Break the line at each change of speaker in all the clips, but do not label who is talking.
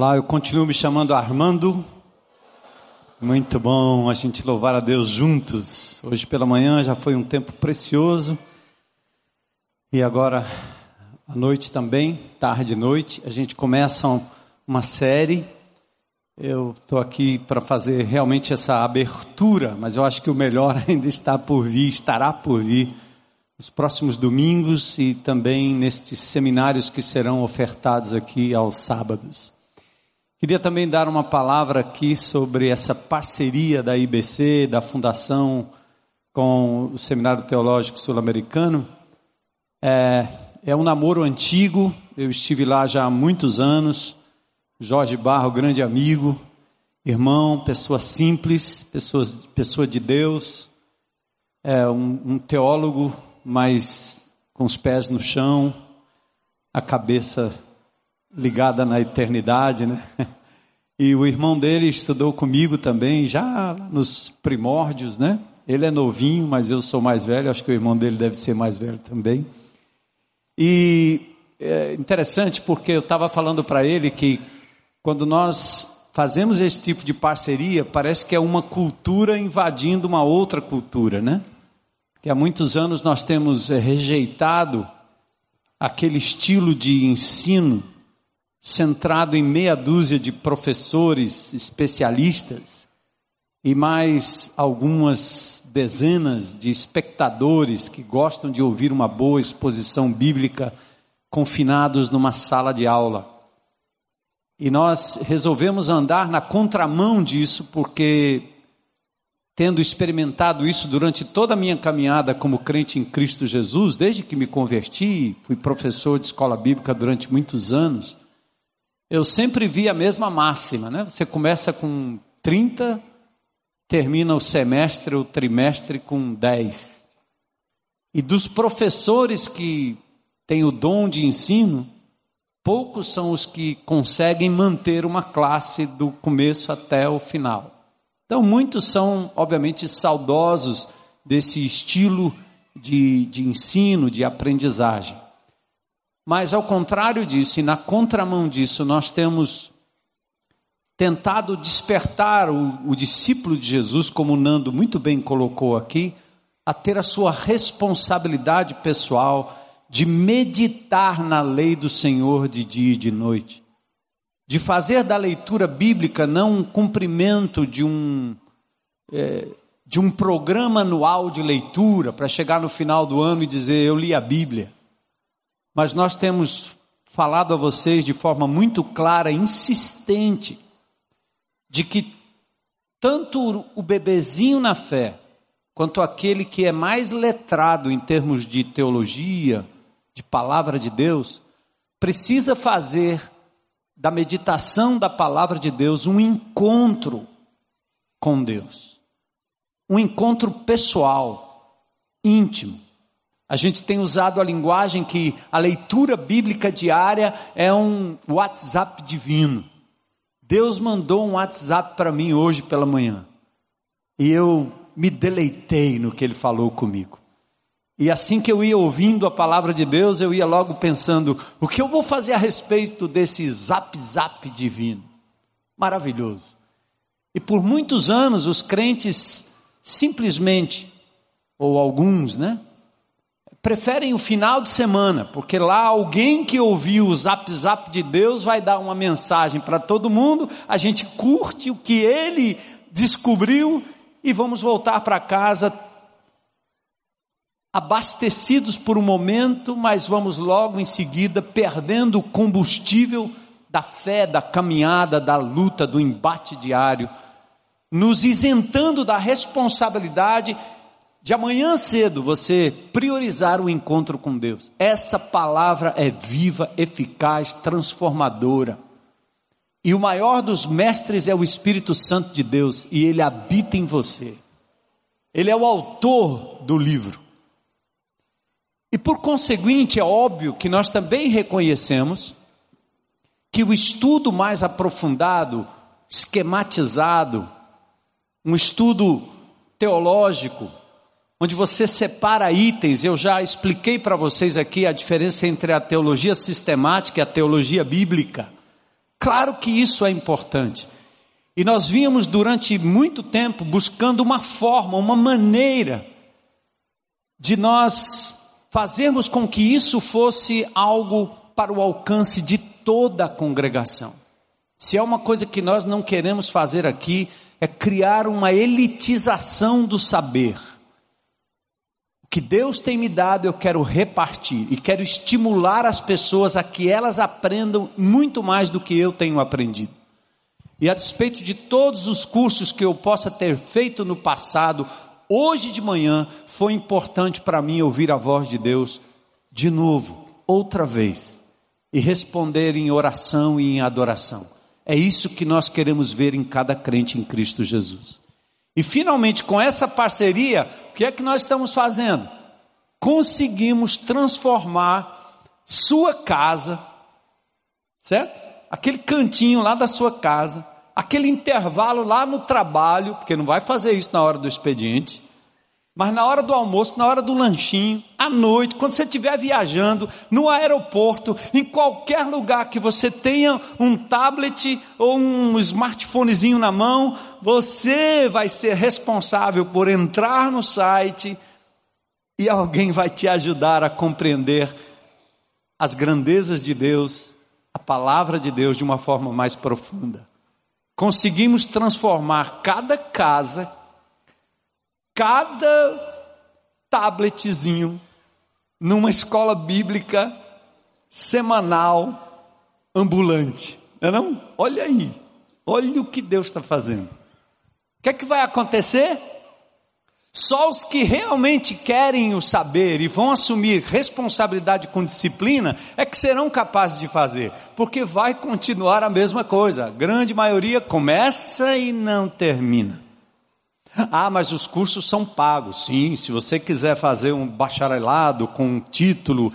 Olá, eu continuo me chamando Armando. Muito bom a gente louvar a Deus juntos. Hoje pela manhã já foi um tempo precioso. E agora à noite também, tarde e noite, a gente começa uma série. Eu estou aqui para fazer realmente essa abertura, mas eu acho que o melhor ainda está por vir, estará por vir nos próximos domingos e também nestes seminários que serão ofertados aqui aos sábados. Queria também dar uma palavra aqui sobre essa parceria da IBC, da Fundação, com o Seminário Teológico Sul-Americano. É, é um namoro antigo, eu estive lá já há muitos anos. Jorge Barro, grande amigo, irmão, pessoa simples, pessoa, pessoa de Deus, é um, um teólogo, mas com os pés no chão, a cabeça ligada na eternidade, né? E o irmão dele estudou comigo também, já nos primórdios, né? Ele é novinho, mas eu sou mais velho, acho que o irmão dele deve ser mais velho também. E é interessante porque eu estava falando para ele que quando nós fazemos esse tipo de parceria, parece que é uma cultura invadindo uma outra cultura, né? Que há muitos anos nós temos rejeitado aquele estilo de ensino centrado em meia dúzia de professores especialistas e mais algumas dezenas de espectadores que gostam de ouvir uma boa exposição bíblica confinados numa sala de aula. E nós resolvemos andar na contramão disso porque tendo experimentado isso durante toda a minha caminhada como crente em Cristo Jesus, desde que me converti, fui professor de escola bíblica durante muitos anos, eu sempre vi a mesma máxima, né? Você começa com 30, termina o semestre, o trimestre com 10. E dos professores que têm o dom de ensino, poucos são os que conseguem manter uma classe do começo até o final. Então, muitos são, obviamente, saudosos desse estilo de, de ensino, de aprendizagem. Mas ao contrário disso, e na contramão disso, nós temos tentado despertar o, o discípulo de Jesus, como Nando muito bem colocou aqui, a ter a sua responsabilidade pessoal de meditar na lei do Senhor de dia e de noite, de fazer da leitura bíblica não um cumprimento de um é, de um programa anual de leitura para chegar no final do ano e dizer eu li a Bíblia mas nós temos falado a vocês de forma muito clara, insistente, de que tanto o bebezinho na fé, quanto aquele que é mais letrado em termos de teologia, de palavra de Deus, precisa fazer da meditação da palavra de Deus um encontro com Deus. Um encontro pessoal, íntimo. A gente tem usado a linguagem que a leitura bíblica diária é um WhatsApp divino. Deus mandou um WhatsApp para mim hoje pela manhã. E eu me deleitei no que ele falou comigo. E assim que eu ia ouvindo a palavra de Deus, eu ia logo pensando: o que eu vou fazer a respeito desse zap zap divino? Maravilhoso. E por muitos anos os crentes simplesmente, ou alguns, né? Preferem o final de semana, porque lá alguém que ouviu o zap zap de Deus vai dar uma mensagem para todo mundo, a gente curte o que ele descobriu e vamos voltar para casa abastecidos por um momento, mas vamos logo em seguida perdendo o combustível da fé, da caminhada, da luta, do embate diário, nos isentando da responsabilidade de amanhã cedo você priorizar o encontro com Deus. Essa palavra é viva, eficaz, transformadora. E o maior dos mestres é o Espírito Santo de Deus, e ele habita em você. Ele é o autor do livro. E por conseguinte, é óbvio que nós também reconhecemos que o estudo mais aprofundado, esquematizado, um estudo teológico, onde você separa itens. Eu já expliquei para vocês aqui a diferença entre a teologia sistemática e a teologia bíblica. Claro que isso é importante. E nós vínhamos durante muito tempo buscando uma forma, uma maneira de nós fazermos com que isso fosse algo para o alcance de toda a congregação. Se é uma coisa que nós não queremos fazer aqui, é criar uma elitização do saber. Que Deus tem me dado, eu quero repartir e quero estimular as pessoas a que elas aprendam muito mais do que eu tenho aprendido. E a despeito de todos os cursos que eu possa ter feito no passado, hoje de manhã foi importante para mim ouvir a voz de Deus de novo, outra vez, e responder em oração e em adoração. É isso que nós queremos ver em cada crente em Cristo Jesus. E finalmente, com essa parceria, o que é que nós estamos fazendo? Conseguimos transformar sua casa, certo? Aquele cantinho lá da sua casa, aquele intervalo lá no trabalho, porque não vai fazer isso na hora do expediente, mas na hora do almoço, na hora do lanchinho, à noite, quando você estiver viajando, no aeroporto, em qualquer lugar que você tenha um tablet ou um smartphonezinho na mão, você vai ser responsável por entrar no site e alguém vai te ajudar a compreender as grandezas de Deus, a palavra de Deus de uma forma mais profunda. Conseguimos transformar cada casa cada tabletzinho numa escola bíblica semanal ambulante. Não, é não? Olha aí, olha o que Deus está fazendo. O que é que vai acontecer? Só os que realmente querem o saber e vão assumir responsabilidade com disciplina é que serão capazes de fazer, porque vai continuar a mesma coisa. A grande maioria começa e não termina. Ah, mas os cursos são pagos. Sim, se você quiser fazer um bacharelado com um título,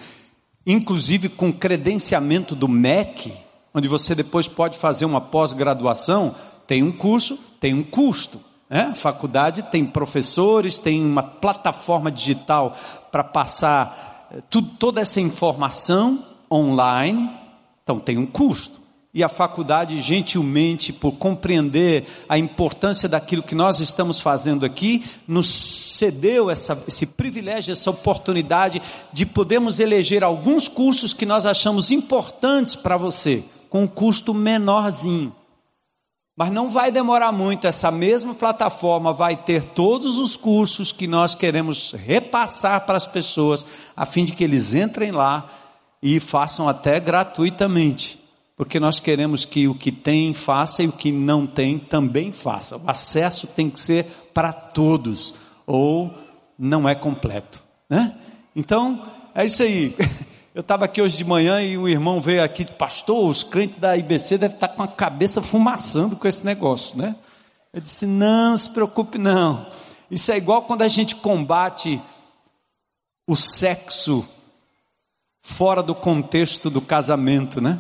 inclusive com credenciamento do MEC, onde você depois pode fazer uma pós-graduação, tem um curso, tem um custo. Né? A faculdade tem professores, tem uma plataforma digital para passar eh, tudo, toda essa informação online, então tem um custo e a faculdade, gentilmente, por compreender a importância daquilo que nós estamos fazendo aqui, nos cedeu essa, esse privilégio, essa oportunidade de podermos eleger alguns cursos que nós achamos importantes para você, com um custo menorzinho. Mas não vai demorar muito, essa mesma plataforma vai ter todos os cursos que nós queremos repassar para as pessoas, a fim de que eles entrem lá e façam até gratuitamente porque nós queremos que o que tem faça e o que não tem também faça. O acesso tem que ser para todos, ou não é completo, né? Então, é isso aí. Eu estava aqui hoje de manhã e um irmão veio aqui, pastor, os crentes da IBC devem estar com a cabeça fumaçando com esse negócio, né? Eu disse, não se preocupe não. Isso é igual quando a gente combate o sexo fora do contexto do casamento, né?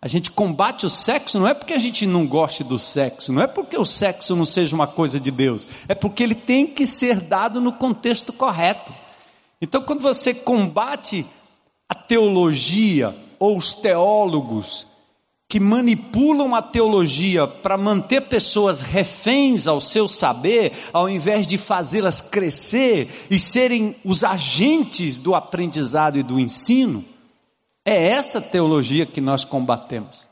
A gente combate o sexo não é porque a gente não goste do sexo, não é porque o sexo não seja uma coisa de Deus, é porque ele tem que ser dado no contexto correto. Então, quando você combate a teologia ou os teólogos que manipulam a teologia para manter pessoas reféns ao seu saber, ao invés de fazê-las crescer e serem os agentes do aprendizado e do ensino, é essa teologia que nós combatemos.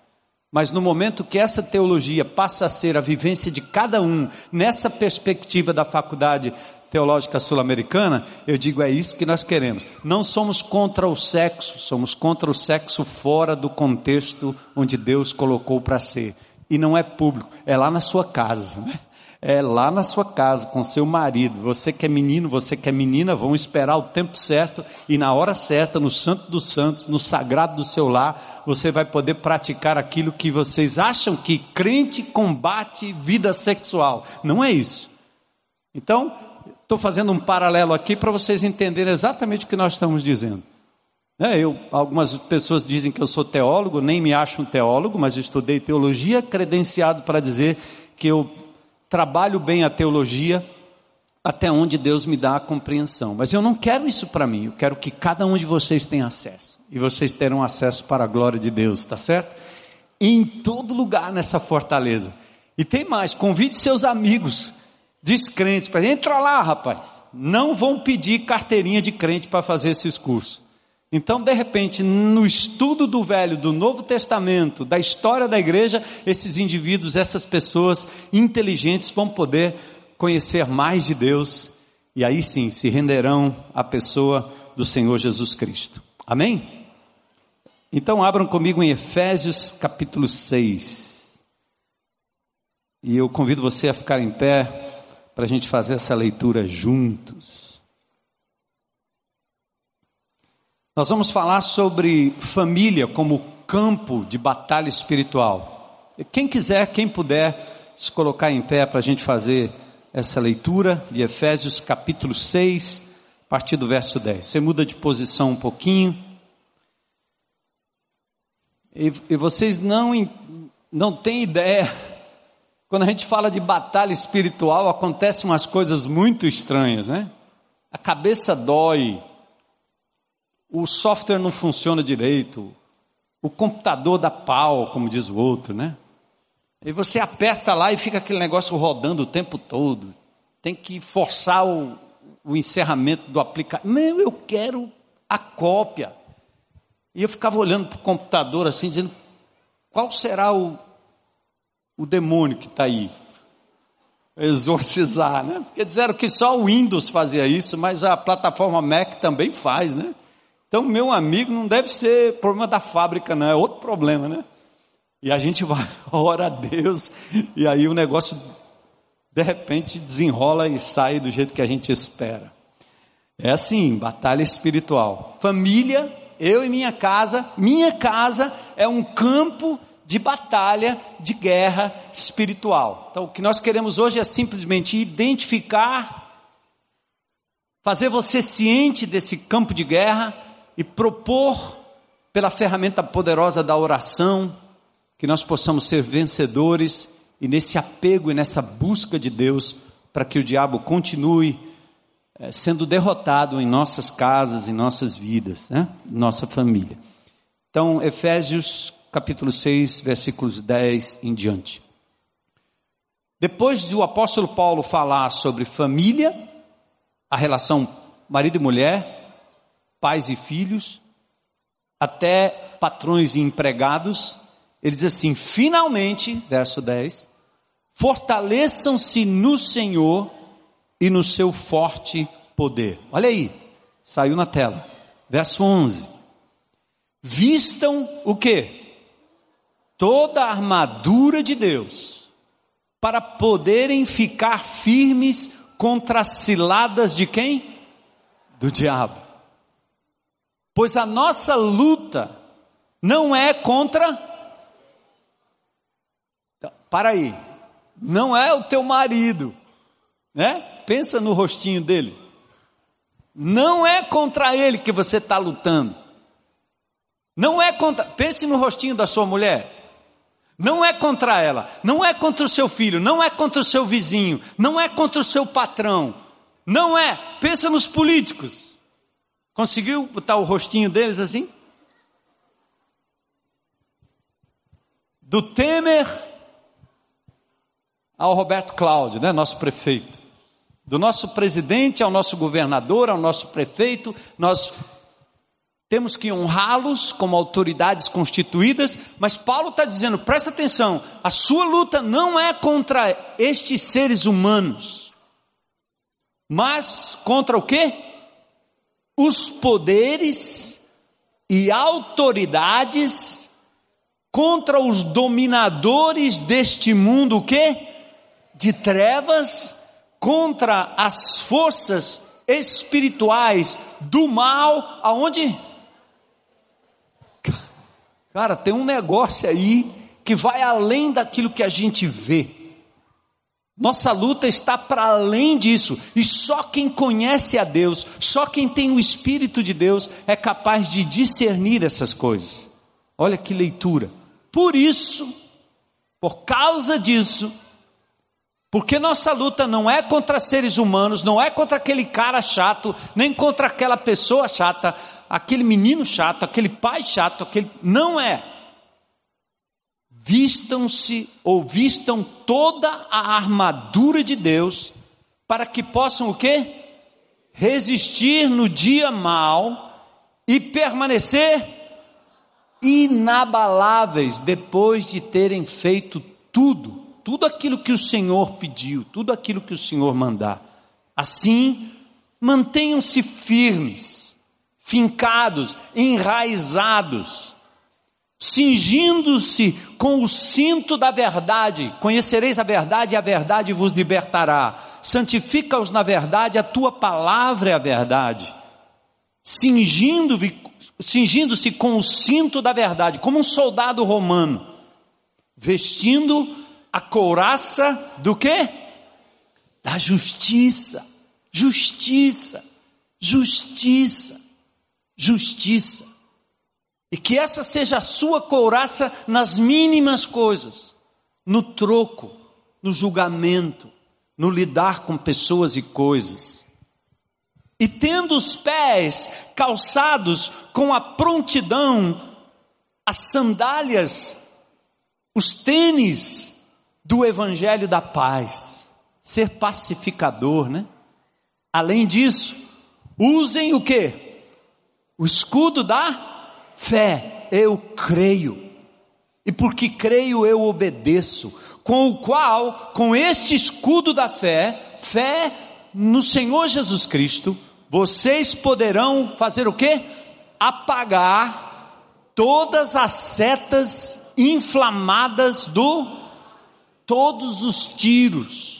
Mas no momento que essa teologia passa a ser a vivência de cada um, nessa perspectiva da faculdade teológica sul-americana, eu digo é isso que nós queremos. Não somos contra o sexo, somos contra o sexo fora do contexto onde Deus colocou para ser. E não é público, é lá na sua casa. Né? É lá na sua casa, com seu marido. Você que é menino, você que é menina, vão esperar o tempo certo e na hora certa, no Santo dos Santos, no sagrado do seu lar, você vai poder praticar aquilo que vocês acham que crente combate vida sexual. Não é isso. Então, estou fazendo um paralelo aqui para vocês entenderem exatamente o que nós estamos dizendo. É, eu, algumas pessoas dizem que eu sou teólogo, nem me acho um teólogo, mas estudei teologia, credenciado para dizer que eu trabalho bem a teologia até onde Deus me dá a compreensão. Mas eu não quero isso para mim, eu quero que cada um de vocês tenha acesso. E vocês terão acesso para a glória de Deus, tá certo? em todo lugar nessa fortaleza. E tem mais, convide seus amigos descrentes para entrar lá, rapaz. Não vão pedir carteirinha de crente para fazer esses cursos. Então, de repente, no estudo do Velho, do Novo Testamento, da história da igreja, esses indivíduos, essas pessoas inteligentes vão poder conhecer mais de Deus e aí sim se renderão à pessoa do Senhor Jesus Cristo. Amém? Então, abram comigo em Efésios capítulo 6. E eu convido você a ficar em pé para a gente fazer essa leitura juntos. Nós vamos falar sobre família como campo de batalha espiritual. Quem quiser, quem puder, se colocar em pé para a gente fazer essa leitura de Efésios capítulo 6, a partir do verso 10. Você muda de posição um pouquinho. E, e vocês não, não têm ideia, quando a gente fala de batalha espiritual, acontecem umas coisas muito estranhas, né? A cabeça dói, o software não funciona direito, o computador dá pau, como diz o outro, né? E você aperta lá e fica aquele negócio rodando o tempo todo. Tem que forçar o, o encerramento do aplicativo. Meu, eu quero a cópia. E eu ficava olhando para o computador assim, dizendo: qual será o, o demônio que está aí? Exorcizar, né? Porque disseram que só o Windows fazia isso, mas a plataforma Mac também faz, né? Então, meu amigo, não deve ser problema da fábrica, não, é outro problema, né? E a gente vai, ora a Deus, e aí o negócio, de repente, desenrola e sai do jeito que a gente espera. É assim, batalha espiritual. Família, eu e minha casa, minha casa é um campo de batalha, de guerra espiritual. Então, o que nós queremos hoje é simplesmente identificar, fazer você ciente desse campo de guerra e propor, pela ferramenta poderosa da oração, que nós possamos ser vencedores e nesse apego e nessa busca de Deus, para que o diabo continue é, sendo derrotado em nossas casas, em nossas vidas, né? nossa família. Então, Efésios capítulo 6, versículos 10 em diante. Depois do apóstolo Paulo falar sobre família, a relação marido e mulher, pais e filhos, até patrões e empregados. Ele diz assim: finalmente, verso 10, fortaleçam-se no Senhor e no seu forte poder. Olha aí, saiu na tela. Verso 11. Vistam o que? Toda a armadura de Deus, para poderem ficar firmes contra as ciladas de quem? Do diabo. Pois a nossa luta não é contra. Para aí. Não é o teu marido, né? Pensa no rostinho dele. Não é contra ele que você está lutando. Não é contra. Pense no rostinho da sua mulher. Não é contra ela, não é contra o seu filho, não é contra o seu vizinho, não é contra o seu patrão, não é. Pensa nos políticos. Conseguiu botar o rostinho deles assim? Do Temer ao Roberto Cláudio, né, nosso prefeito. Do nosso presidente ao nosso governador, ao nosso prefeito, nós temos que honrá-los como autoridades constituídas, mas Paulo está dizendo: presta atenção, a sua luta não é contra estes seres humanos, mas contra o quê? Os poderes e autoridades contra os dominadores deste mundo que de trevas contra as forças espirituais do mal aonde Cara, tem um negócio aí que vai além daquilo que a gente vê. Nossa luta está para além disso, e só quem conhece a Deus, só quem tem o Espírito de Deus é capaz de discernir essas coisas. Olha que leitura. Por isso, por causa disso, porque nossa luta não é contra seres humanos, não é contra aquele cara chato, nem contra aquela pessoa chata, aquele menino chato, aquele pai chato, aquele. Não é. Vistam-se ou vistam toda a armadura de Deus para que possam o quê? Resistir no dia mal e permanecer inabaláveis depois de terem feito tudo, tudo aquilo que o Senhor pediu, tudo aquilo que o Senhor mandar. Assim, mantenham-se firmes, fincados, enraizados, cingindo-se com o cinto da verdade. Conhecereis a verdade e a verdade vos libertará. Santifica-os na verdade, a tua palavra é a verdade. Cingindo-se cingindo com o cinto da verdade, como um soldado romano, vestindo a couraça do quê? Da justiça. Justiça. Justiça. Justiça. E que essa seja a sua couraça nas mínimas coisas, no troco, no julgamento, no lidar com pessoas e coisas. E tendo os pés calçados com a prontidão, as sandálias, os tênis do evangelho da paz, ser pacificador, né? Além disso, usem o que? O escudo da Fé, eu creio. E porque creio, eu obedeço. Com o qual, com este escudo da fé, fé no Senhor Jesus Cristo, vocês poderão fazer o que? Apagar todas as setas inflamadas do todos os tiros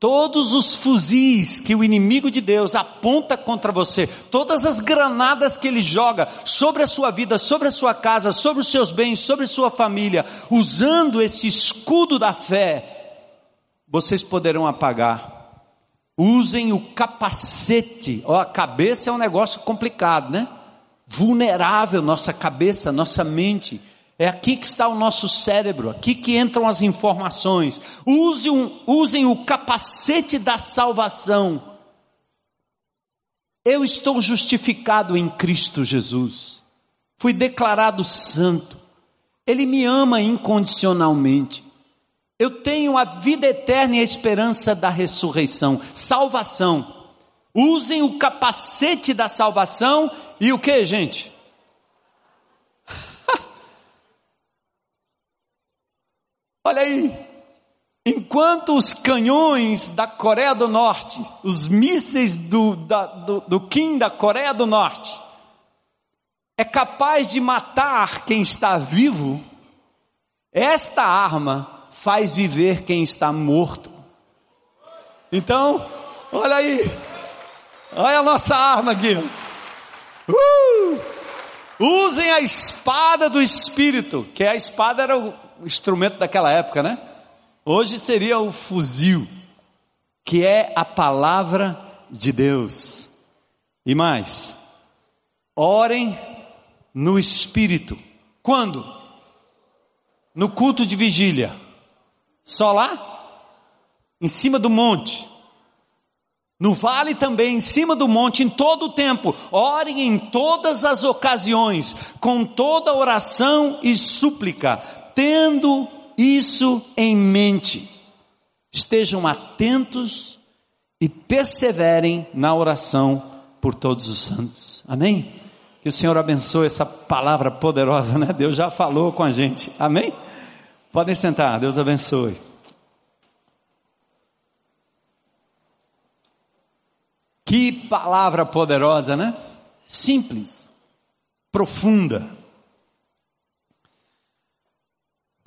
Todos os fuzis que o inimigo de Deus aponta contra você, todas as granadas que ele joga sobre a sua vida, sobre a sua casa, sobre os seus bens, sobre a sua família, usando esse escudo da fé, vocês poderão apagar. Usem o capacete. Ó, a cabeça é um negócio complicado, né? Vulnerável, nossa cabeça, nossa mente é aqui que está o nosso cérebro, aqui que entram as informações. Usem, usem o capacete da salvação. Eu estou justificado em Cristo Jesus. Fui declarado santo. Ele me ama incondicionalmente. Eu tenho a vida eterna e a esperança da ressurreição, salvação. Usem o capacete da salvação e o que, gente? Olha aí, enquanto os canhões da Coreia do Norte, os mísseis do, da, do, do Kim da Coreia do Norte, é capaz de matar quem está vivo, esta arma faz viver quem está morto. Então, olha aí, olha a nossa arma aqui. Uh! Usem a espada do Espírito, que a espada era o instrumento daquela época, né? Hoje seria o fuzil, que é a palavra de Deus. E mais, orem no Espírito. Quando? No culto de vigília. Só lá? Em cima do monte. No vale também, em cima do monte, em todo o tempo. Orem em todas as ocasiões, com toda oração e súplica tendo isso em mente, estejam atentos e perseverem na oração por todos os santos. Amém? Que o Senhor abençoe essa palavra poderosa, né? Deus já falou com a gente. Amém? Podem sentar, Deus abençoe. Que palavra poderosa, né? Simples, profunda.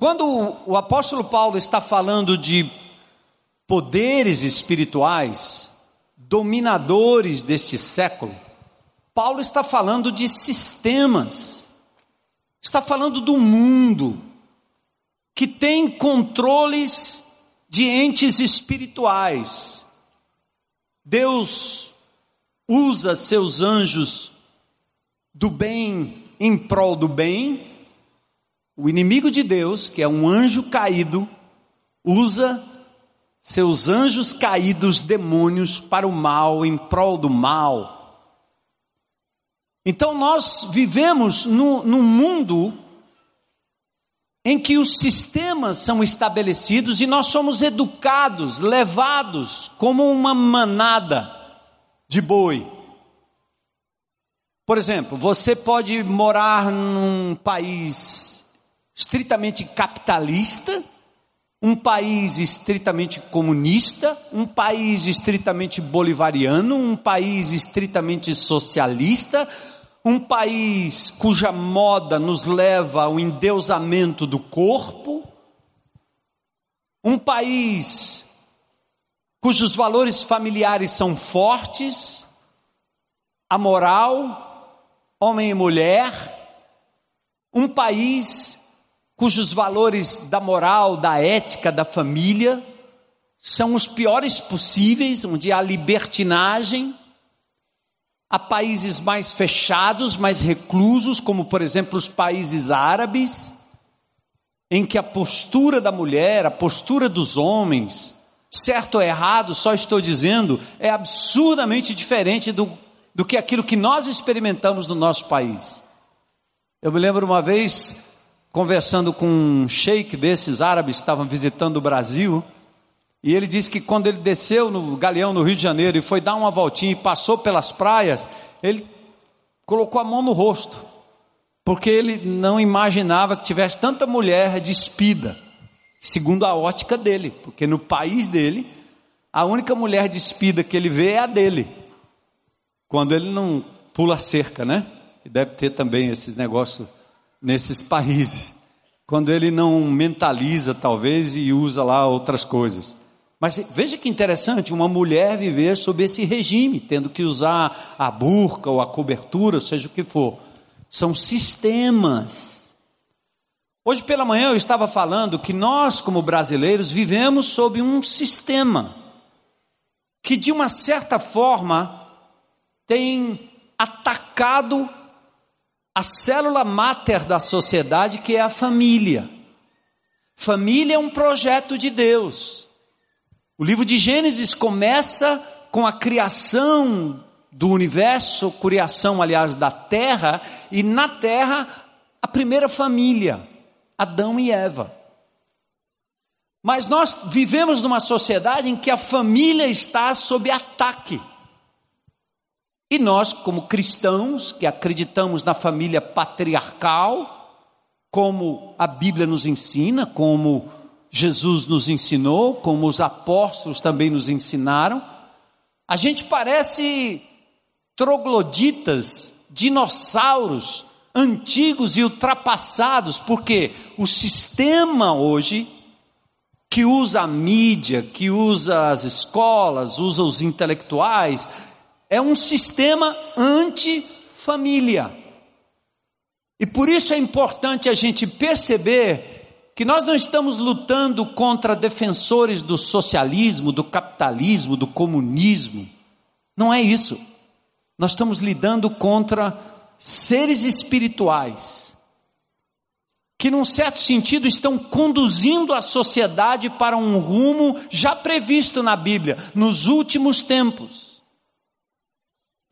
Quando o apóstolo Paulo está falando de poderes espirituais, dominadores desse século, Paulo está falando de sistemas, está falando do mundo, que tem controles de entes espirituais. Deus usa seus anjos do bem em prol do bem, o inimigo de Deus, que é um anjo caído, usa seus anjos caídos, demônios, para o mal, em prol do mal. Então nós vivemos no, num mundo em que os sistemas são estabelecidos e nós somos educados, levados como uma manada de boi. Por exemplo, você pode morar num país estritamente capitalista, um país estritamente comunista, um país estritamente bolivariano, um país estritamente socialista, um país cuja moda nos leva ao endeusamento do corpo, um país cujos valores familiares são fortes, a moral, homem e mulher, um país cujos valores da moral, da ética, da família são os piores possíveis, onde há libertinagem, Há países mais fechados, mais reclusos, como por exemplo os países árabes, em que a postura da mulher, a postura dos homens, certo ou errado, só estou dizendo, é absurdamente diferente do, do que aquilo que nós experimentamos no nosso país. Eu me lembro uma vez, conversando com um sheik desses árabes que estavam visitando o Brasil, e ele disse que quando ele desceu no Galeão, no Rio de Janeiro, e foi dar uma voltinha e passou pelas praias, ele colocou a mão no rosto, porque ele não imaginava que tivesse tanta mulher despida, segundo a ótica dele, porque no país dele, a única mulher despida que ele vê é a dele, quando ele não pula cerca, né? E deve ter também esses negócios nesses países, quando ele não mentaliza, talvez, e usa lá outras coisas. Mas veja que interessante, uma mulher viver sob esse regime, tendo que usar a burca ou a cobertura, seja o que for. São sistemas. Hoje pela manhã eu estava falando que nós, como brasileiros, vivemos sob um sistema que, de uma certa forma, tem atacado a célula máter da sociedade, que é a família. Família é um projeto de Deus. O livro de Gênesis começa com a criação do universo, criação, aliás, da terra, e na terra a primeira família, Adão e Eva. Mas nós vivemos numa sociedade em que a família está sob ataque. E nós, como cristãos, que acreditamos na família patriarcal, como a Bíblia nos ensina, como Jesus nos ensinou, como os apóstolos também nos ensinaram, a gente parece trogloditas, dinossauros antigos e ultrapassados, porque o sistema hoje que usa a mídia, que usa as escolas, usa os intelectuais, é um sistema anti-família. E por isso é importante a gente perceber que nós não estamos lutando contra defensores do socialismo, do capitalismo, do comunismo. Não é isso. Nós estamos lidando contra seres espirituais que, num certo sentido, estão conduzindo a sociedade para um rumo já previsto na Bíblia, nos últimos tempos.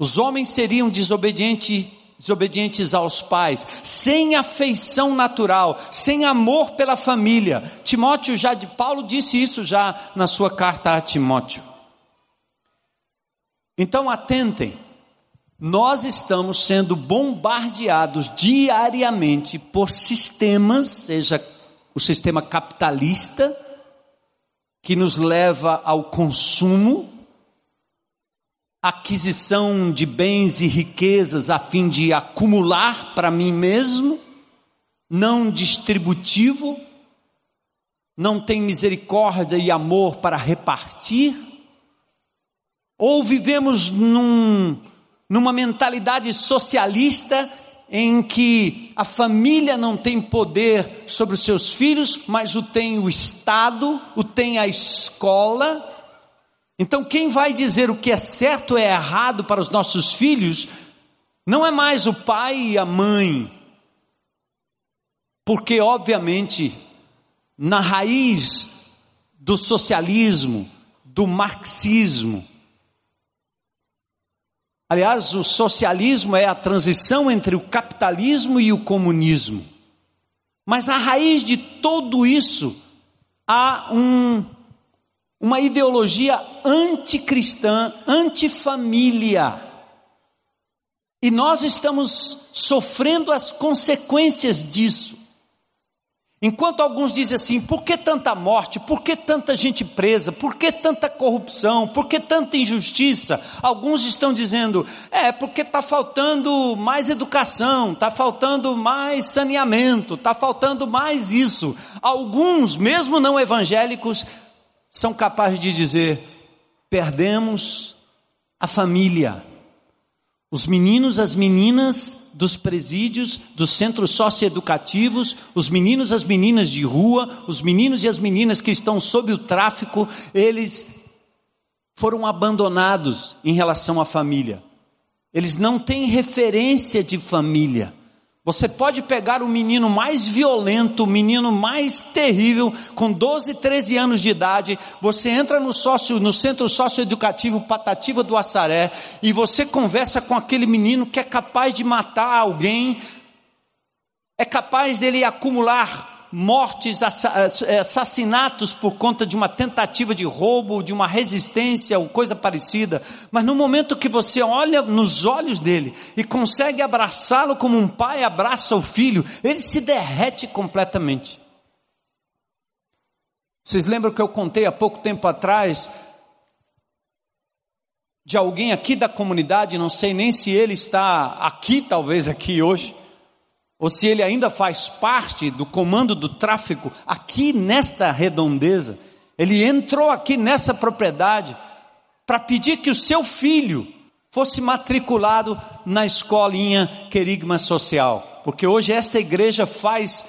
Os homens seriam desobedientes desobedientes aos pais, sem afeição natural, sem amor pela família. Timóteo já de Paulo disse isso já na sua carta a Timóteo. Então atentem. Nós estamos sendo bombardeados diariamente por sistemas, seja o sistema capitalista, que nos leva ao consumo, aquisição de bens e riquezas a fim de acumular para mim mesmo, não distributivo, não tem misericórdia e amor para repartir, ou vivemos num, numa mentalidade socialista em que a família não tem poder sobre os seus filhos, mas o tem o Estado, o tem a escola, então, quem vai dizer o que é certo e é errado para os nossos filhos, não é mais o pai e a mãe, porque, obviamente, na raiz do socialismo, do marxismo, aliás, o socialismo é a transição entre o capitalismo e o comunismo. Mas a raiz de tudo isso há um, uma ideologia anticristã, antifamília. E nós estamos sofrendo as consequências disso. Enquanto alguns dizem assim: por que tanta morte? Por que tanta gente presa? Por que tanta corrupção? Por que tanta injustiça? Alguns estão dizendo: é porque está faltando mais educação, está faltando mais saneamento, está faltando mais isso. Alguns, mesmo não evangélicos, são capazes de dizer: perdemos a família. Os meninos, as meninas dos presídios, dos centros socioeducativos, os meninos, as meninas de rua, os meninos e as meninas que estão sob o tráfico, eles foram abandonados em relação à família. Eles não têm referência de família. Você pode pegar o menino mais violento, o menino mais terrível, com 12, 13 anos de idade, você entra no, sócio, no centro socioeducativo Patativa do Assaré e você conversa com aquele menino que é capaz de matar alguém, é capaz dele acumular mortes, eh, assassinatos por conta de uma tentativa de roubo, de uma resistência ou coisa parecida, mas no momento que você olha nos olhos dele e consegue abraçá-lo como um pai abraça o filho, ele se derrete completamente. Vocês lembram que eu contei há pouco tempo atrás de alguém aqui da comunidade, não sei nem se ele está aqui, talvez aqui hoje, ou se ele ainda faz parte do comando do tráfico aqui nesta redondeza, ele entrou aqui nessa propriedade para pedir que o seu filho fosse matriculado na escolinha Querigma Social, porque hoje esta igreja faz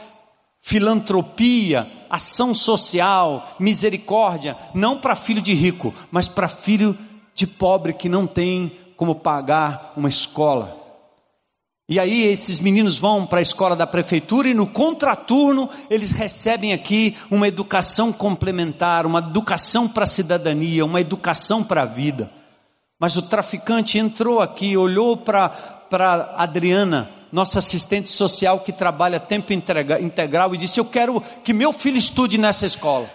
filantropia, ação social, misericórdia, não para filho de rico, mas para filho de pobre que não tem como pagar uma escola. E aí esses meninos vão para a escola da prefeitura e no contraturno eles recebem aqui uma educação complementar, uma educação para a cidadania, uma educação para a vida. Mas o traficante entrou aqui, olhou para Adriana, nossa assistente social que trabalha tempo integral, e disse: Eu quero que meu filho estude nessa escola.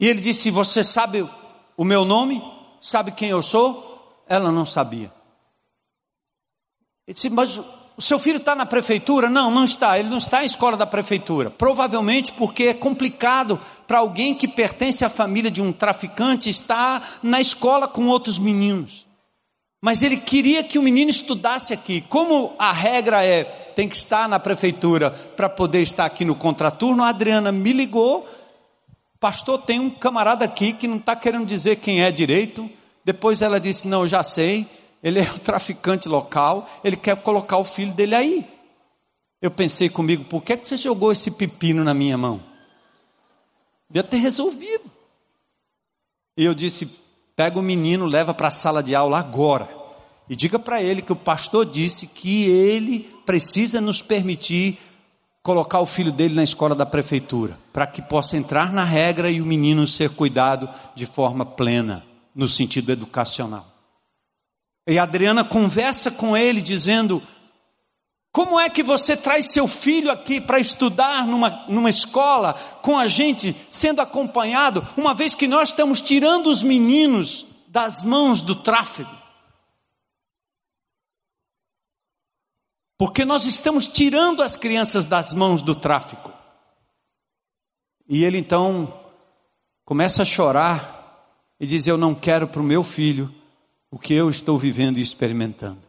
E ele disse: Você sabe o meu nome? Sabe quem eu sou? Ela não sabia. Ele disse, mas o seu filho está na prefeitura? Não, não está. Ele não está em escola da prefeitura. Provavelmente porque é complicado para alguém que pertence à família de um traficante estar na escola com outros meninos. Mas ele queria que o menino estudasse aqui. Como a regra é, tem que estar na prefeitura para poder estar aqui no contraturno, a Adriana me ligou. Pastor, tem um camarada aqui que não está querendo dizer quem é direito. Depois ela disse: Não, já sei ele é o traficante local, ele quer colocar o filho dele aí. Eu pensei comigo, por que, que você jogou esse pepino na minha mão? Devia ter resolvido. E eu disse: pega o menino, leva para a sala de aula agora. E diga para ele que o pastor disse que ele precisa nos permitir colocar o filho dele na escola da prefeitura, para que possa entrar na regra e o menino ser cuidado de forma plena, no sentido educacional. E Adriana conversa com ele, dizendo: Como é que você traz seu filho aqui para estudar numa, numa escola com a gente, sendo acompanhado, uma vez que nós estamos tirando os meninos das mãos do tráfego? Porque nós estamos tirando as crianças das mãos do tráfico. E ele então começa a chorar e diz: Eu não quero para o meu filho o que eu estou vivendo e experimentando.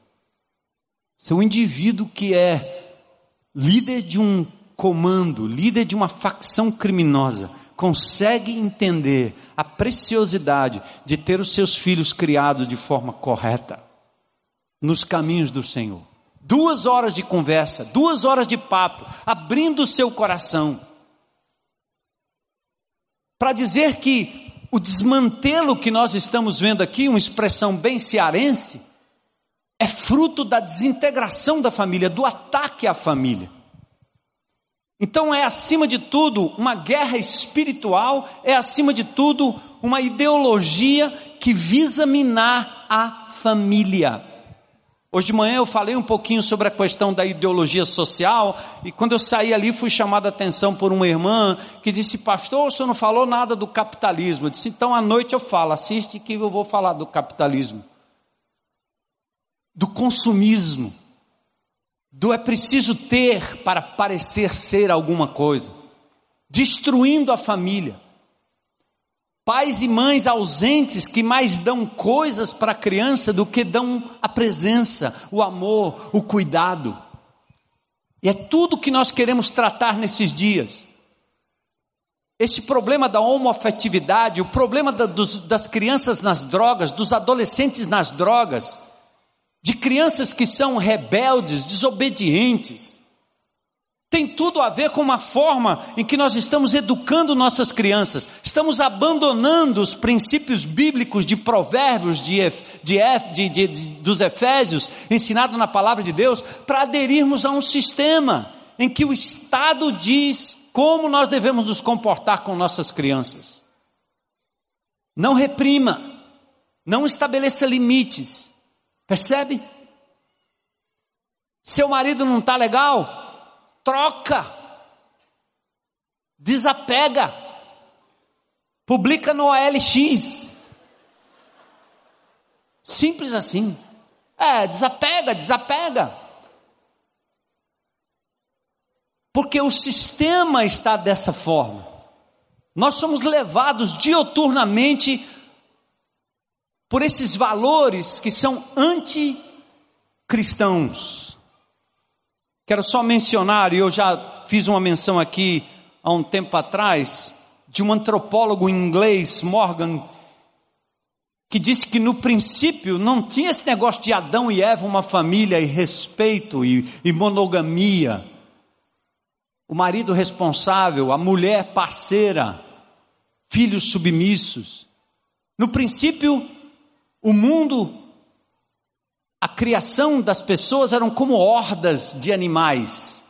Se um indivíduo que é líder de um comando, líder de uma facção criminosa, consegue entender a preciosidade de ter os seus filhos criados de forma correta, nos caminhos do Senhor. Duas horas de conversa, duas horas de papo, abrindo o seu coração, para dizer que o desmantelo que nós estamos vendo aqui, uma expressão bem cearense, é fruto da desintegração da família, do ataque à família. Então é acima de tudo uma guerra espiritual, é acima de tudo uma ideologia que visa minar a família. Hoje de manhã eu falei um pouquinho sobre a questão da ideologia social, e quando eu saí ali fui chamado a atenção por uma irmã que disse: Pastor, o senhor não falou nada do capitalismo. Eu disse: Então à noite eu falo, assiste que eu vou falar do capitalismo, do consumismo, do é preciso ter para parecer ser alguma coisa, destruindo a família Pais e mães ausentes que mais dão coisas para a criança do que dão a presença, o amor, o cuidado. E é tudo que nós queremos tratar nesses dias. Esse problema da homoafetividade, o problema da, dos, das crianças nas drogas, dos adolescentes nas drogas, de crianças que são rebeldes, desobedientes, tem tudo a ver com uma forma em que nós estamos educando nossas crianças, estamos abandonando os princípios bíblicos de provérbios de, de, de, dos Efésios, ensinado na palavra de Deus, para aderirmos a um sistema em que o Estado diz como nós devemos nos comportar com nossas crianças. Não reprima, não estabeleça limites, percebe? Seu marido não está legal? Troca, desapega, publica no OLX. Simples assim. É, desapega, desapega. Porque o sistema está dessa forma. Nós somos levados dioturnamente por esses valores que são anticristãos. Quero só mencionar, e eu já fiz uma menção aqui há um tempo atrás, de um antropólogo inglês, Morgan, que disse que no princípio não tinha esse negócio de Adão e Eva, uma família e respeito e, e monogamia. O marido responsável, a mulher parceira, filhos submissos. No princípio, o mundo a criação das pessoas eram como hordas de animais.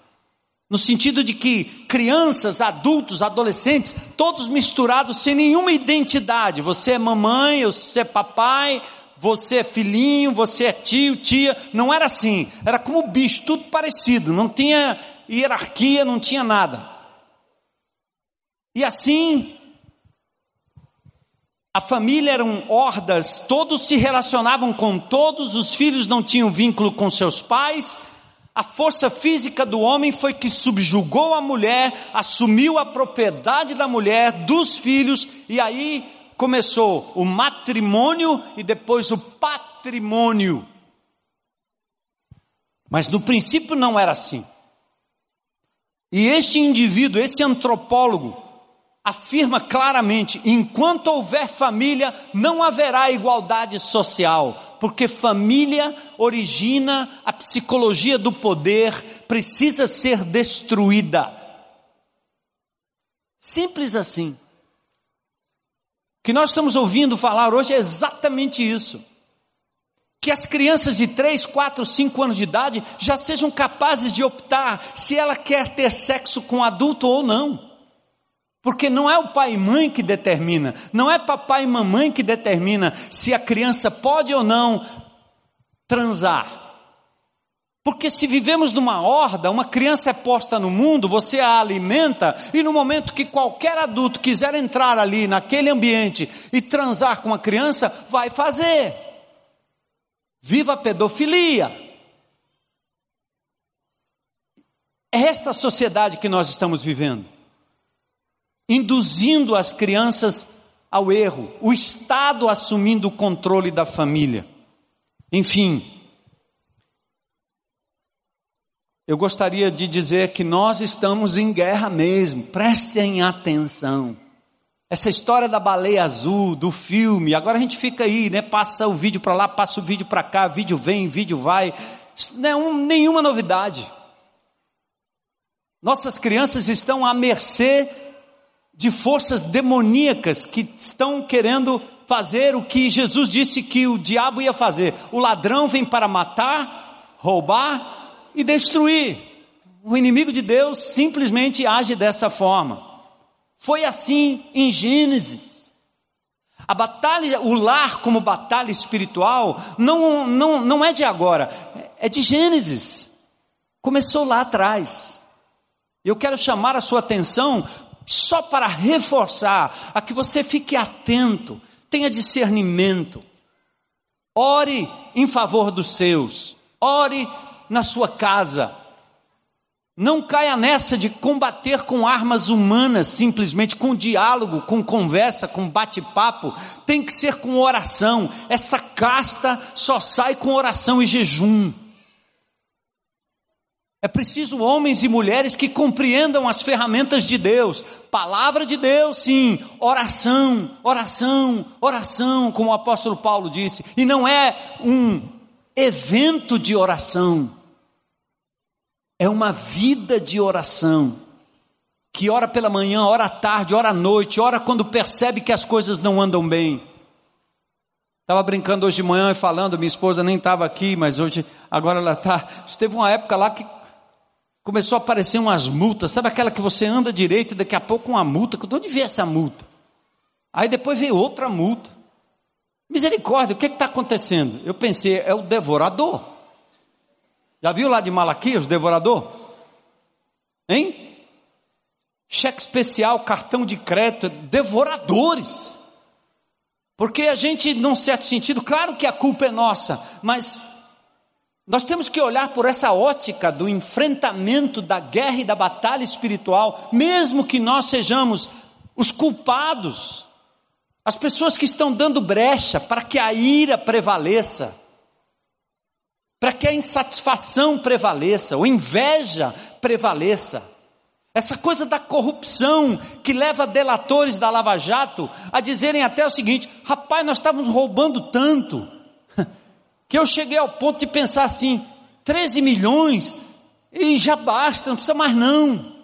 No sentido de que crianças, adultos, adolescentes, todos misturados sem nenhuma identidade. Você é mamãe, você é papai, você é filhinho, você é tio, tia. Não era assim. Era como bicho, tudo parecido. Não tinha hierarquia, não tinha nada. E assim a família eram hordas, todos se relacionavam com todos, os filhos não tinham vínculo com seus pais. A força física do homem foi que subjugou a mulher, assumiu a propriedade da mulher, dos filhos, e aí começou o matrimônio e depois o patrimônio. Mas no princípio não era assim. E este indivíduo, esse antropólogo, afirma claramente: enquanto houver família, não haverá igualdade social, porque família origina a psicologia do poder, precisa ser destruída. Simples assim. O que nós estamos ouvindo falar hoje é exatamente isso. Que as crianças de 3, 4, 5 anos de idade já sejam capazes de optar se ela quer ter sexo com adulto ou não. Porque não é o pai e mãe que determina, não é papai e mamãe que determina se a criança pode ou não transar. Porque se vivemos numa horda, uma criança é posta no mundo, você a alimenta, e no momento que qualquer adulto quiser entrar ali naquele ambiente e transar com a criança, vai fazer. Viva a pedofilia. É esta sociedade que nós estamos vivendo induzindo as crianças ao erro, o Estado assumindo o controle da família. Enfim, eu gostaria de dizer que nós estamos em guerra mesmo, prestem atenção. Essa história da baleia azul, do filme, agora a gente fica aí, né? Passa o vídeo para lá, passa o vídeo para cá, vídeo vem, vídeo vai. Isso não é um, nenhuma novidade. Nossas crianças estão à mercê de forças demoníacas que estão querendo fazer o que Jesus disse que o diabo ia fazer. O ladrão vem para matar, roubar e destruir. O inimigo de Deus simplesmente age dessa forma. Foi assim em Gênesis. A batalha, o lar como batalha espiritual, não, não, não é de agora. é de Gênesis. Começou lá atrás. Eu quero chamar a sua atenção só para reforçar a que você fique atento, tenha discernimento. Ore em favor dos seus. Ore na sua casa. Não caia nessa de combater com armas humanas, simplesmente com diálogo, com conversa, com bate-papo. Tem que ser com oração. Essa casta só sai com oração e jejum. É preciso homens e mulheres que compreendam as ferramentas de Deus. Palavra de Deus, sim. Oração, oração, oração, como o apóstolo Paulo disse. E não é um evento de oração é uma vida de oração, que ora pela manhã, ora à tarde, ora à noite, ora quando percebe que as coisas não andam bem. Estava brincando hoje de manhã e falando, minha esposa nem estava aqui, mas hoje, agora ela está. Teve uma época lá que começou a aparecer umas multas, sabe aquela que você anda direito e daqui a pouco uma multa, de onde veio essa multa? Aí depois veio outra multa. Misericórdia, o que está acontecendo? Eu pensei, é o devorador. Já viu lá de Malaquias, devorador? Hein? Cheque especial, cartão de crédito, devoradores. Porque a gente, num certo sentido, claro que a culpa é nossa, mas nós temos que olhar por essa ótica do enfrentamento da guerra e da batalha espiritual, mesmo que nós sejamos os culpados, as pessoas que estão dando brecha para que a ira prevaleça para que a insatisfação prevaleça, ou inveja prevaleça. Essa coisa da corrupção que leva delatores da Lava Jato a dizerem até o seguinte: rapaz, nós estávamos roubando tanto, que eu cheguei ao ponto de pensar assim: 13 milhões e já basta, não precisa mais não.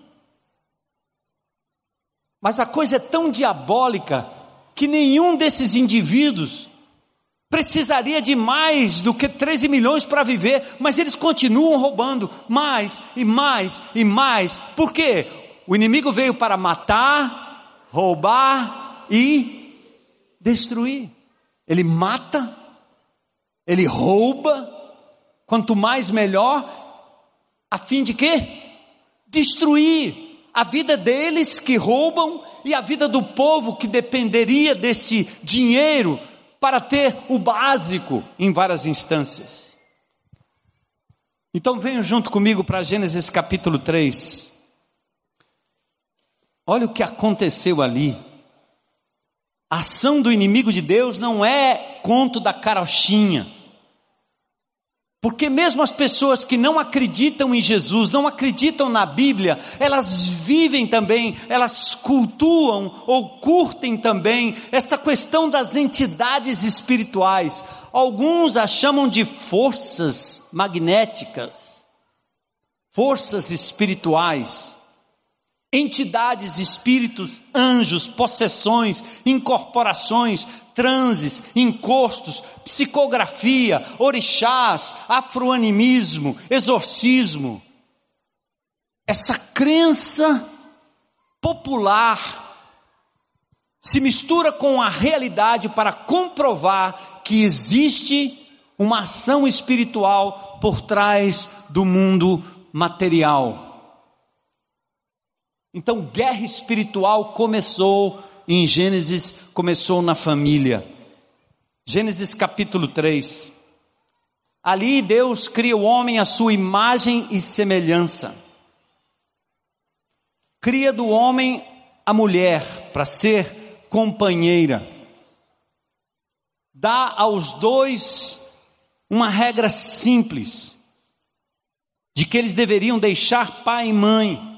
Mas a coisa é tão diabólica que nenhum desses indivíduos precisaria de mais do que 13 milhões para viver, mas eles continuam roubando mais e mais e mais. Por quê? O inimigo veio para matar, roubar e destruir. Ele mata, ele rouba, quanto mais melhor, a fim de quê? Destruir a vida deles que roubam e a vida do povo que dependeria desse dinheiro para ter o básico em várias instâncias. Então venham junto comigo para Gênesis capítulo 3. Olha o que aconteceu ali. A ação do inimigo de Deus não é conto da carochinha. Porque mesmo as pessoas que não acreditam em Jesus, não acreditam na Bíblia, elas vivem também, elas cultuam ou curtem também esta questão das entidades espirituais. Alguns a chamam de forças magnéticas, forças espirituais entidades, espíritos, anjos, possessões, incorporações, transes, encostos, psicografia, orixás, afroanimismo, exorcismo. Essa crença popular se mistura com a realidade para comprovar que existe uma ação espiritual por trás do mundo material. Então, guerra espiritual começou em Gênesis, começou na família. Gênesis capítulo 3. Ali Deus cria o homem à sua imagem e semelhança. Cria do homem a mulher para ser companheira. Dá aos dois uma regra simples de que eles deveriam deixar pai e mãe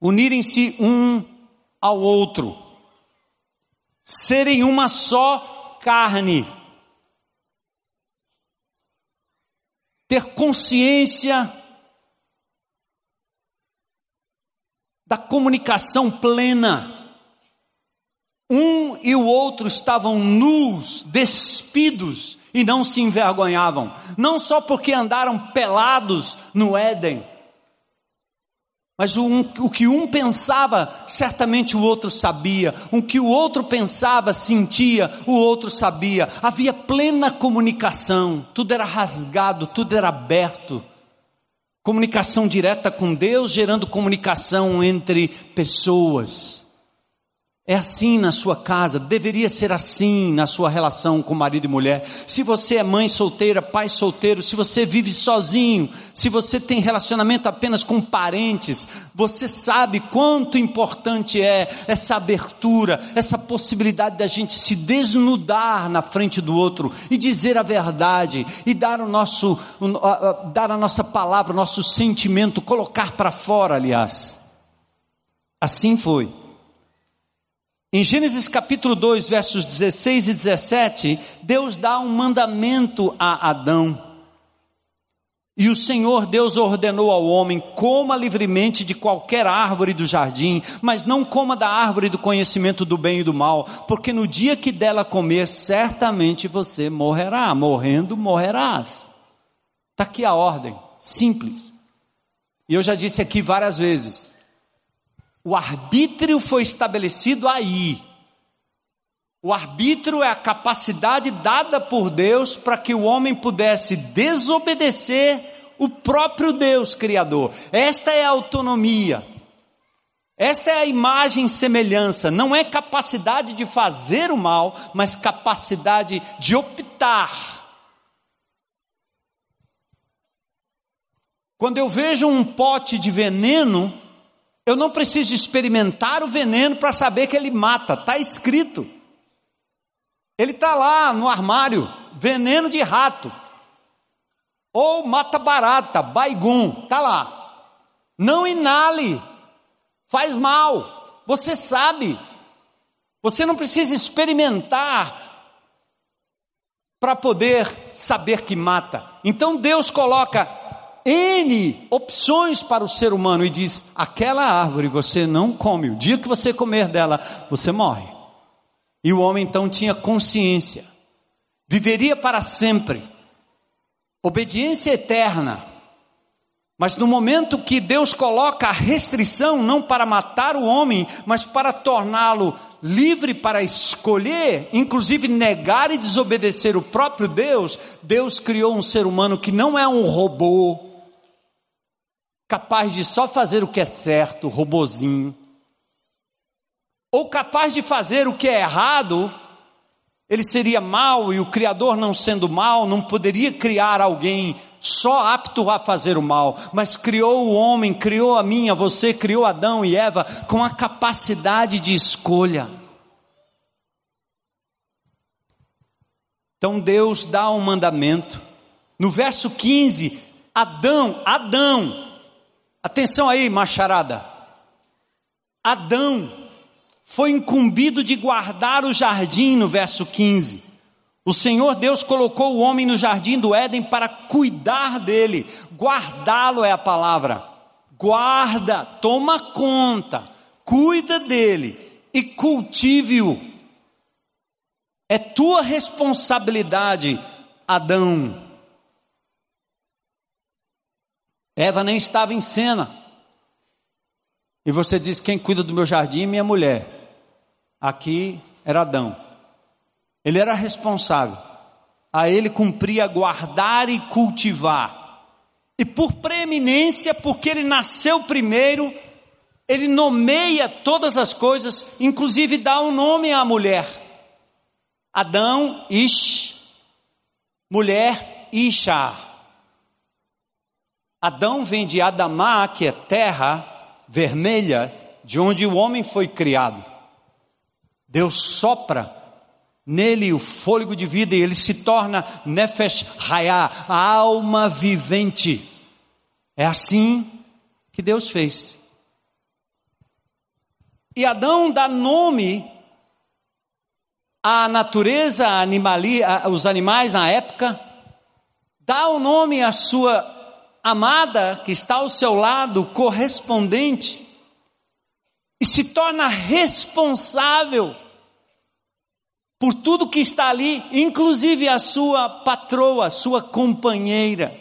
unirem-se um ao outro, serem uma só carne, ter consciência da comunicação plena. Um e o outro estavam nus, despidos e não se envergonhavam, não só porque andaram pelados no Éden, Mas o, um, o, que um pensava, certamente o outro sabia. O que o outro pensava, sentia, o outro sabia. Havia plena comunicação. Tudo era rasgado, tudo era aberto. Comunicação direta com Deus, gerando comunicação entre pessoas. É assim na sua casa, deveria ser assim na sua relação com marido e mulher. Se você é mãe solteira, pai solteiro, se você vive sozinho, se você tem relacionamento apenas com parentes, você sabe quanto importante é essa abertura, essa possibilidade da gente se desnudar na frente do outro e dizer a verdade e dar o nosso dar a nossa palavra, o nosso sentimento, colocar para fora, aliás. Assim foi. Em Gênesis capítulo 2, versos 16 e 17, Deus dá um mandamento a Adão. E o Senhor Deus ordenou ao homem: coma livremente de qualquer árvore do jardim, mas não coma da árvore do conhecimento do bem e do mal, porque no dia que dela comer, certamente você morrerá. Morrendo, morrerás. Está aqui a ordem, simples. E eu já disse aqui várias vezes: o arbítrio foi estabelecido aí. O arbítrio é a capacidade dada por Deus para que o homem pudesse desobedecer o próprio Deus Criador. Esta é a autonomia. Esta é a imagem e semelhança. Não é capacidade de fazer o mal, mas capacidade de optar. Quando eu vejo um pote de veneno, eu não preciso experimentar o veneno para saber que ele mata, está escrito. Ele está lá no armário, veneno de rato. Ou mata barata, baigum, está lá. Não inale, faz mal, você sabe. Você não precisa experimentar para poder saber que mata. Então Deus coloca N opções para o ser humano e diz: aquela árvore você não come, o dia que você comer dela, você morre. E o homem então tinha consciência, viveria para sempre, obediência eterna. Mas no momento que Deus coloca a restrição, não para matar o homem, mas para torná-lo livre para escolher, inclusive negar e desobedecer o próprio Deus, Deus criou um ser humano que não é um robô, capaz de só fazer o que é certo, robozinho, ou capaz de fazer o que é errado, ele seria mal e o Criador, não sendo mal, não poderia criar alguém só apto a fazer o mal, mas criou o homem, criou a mim, a você, criou Adão e Eva com a capacidade de escolha. Então Deus dá um mandamento. No verso 15, Adão, Adão, Atenção aí, macharada. Adão foi incumbido de guardar o jardim, no verso 15. O Senhor Deus colocou o homem no jardim do Éden para cuidar dele, guardá-lo é a palavra. Guarda, toma conta, cuida dele e cultive-o. É tua responsabilidade, Adão. Eva nem estava em cena. E você diz: quem cuida do meu jardim é minha mulher. Aqui era Adão. Ele era responsável. A ele cumpria guardar e cultivar. E por preeminência, porque ele nasceu primeiro, ele nomeia todas as coisas, inclusive dá um nome à mulher. Adão, Ish, mulher, Isha. Adão vem de Adamá, que é terra vermelha, de onde o homem foi criado. Deus sopra nele o fôlego de vida e ele se torna Nefesh Hayah, a alma vivente. É assim que Deus fez. E Adão dá nome à natureza, animali, os animais na época, dá o nome à sua amada que está ao seu lado, correspondente, e se torna responsável por tudo que está ali, inclusive a sua patroa, sua companheira.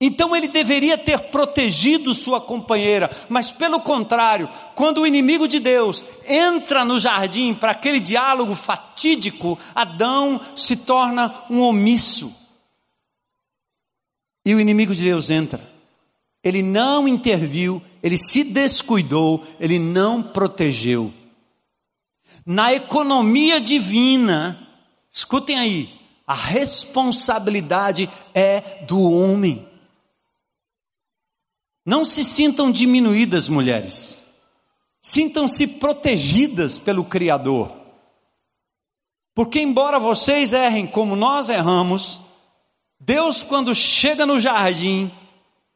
Então ele deveria ter protegido sua companheira, mas pelo contrário, quando o inimigo de Deus entra no jardim para aquele diálogo fatídico, Adão se torna um omisso. E o inimigo de Deus entra. Ele não interviu, ele se descuidou, ele não protegeu. Na economia divina, escutem aí, a responsabilidade é do homem. Não se sintam diminuídas, mulheres. Sintam-se protegidas pelo Criador. Porque, embora vocês errem como nós erramos, Deus, quando chega no jardim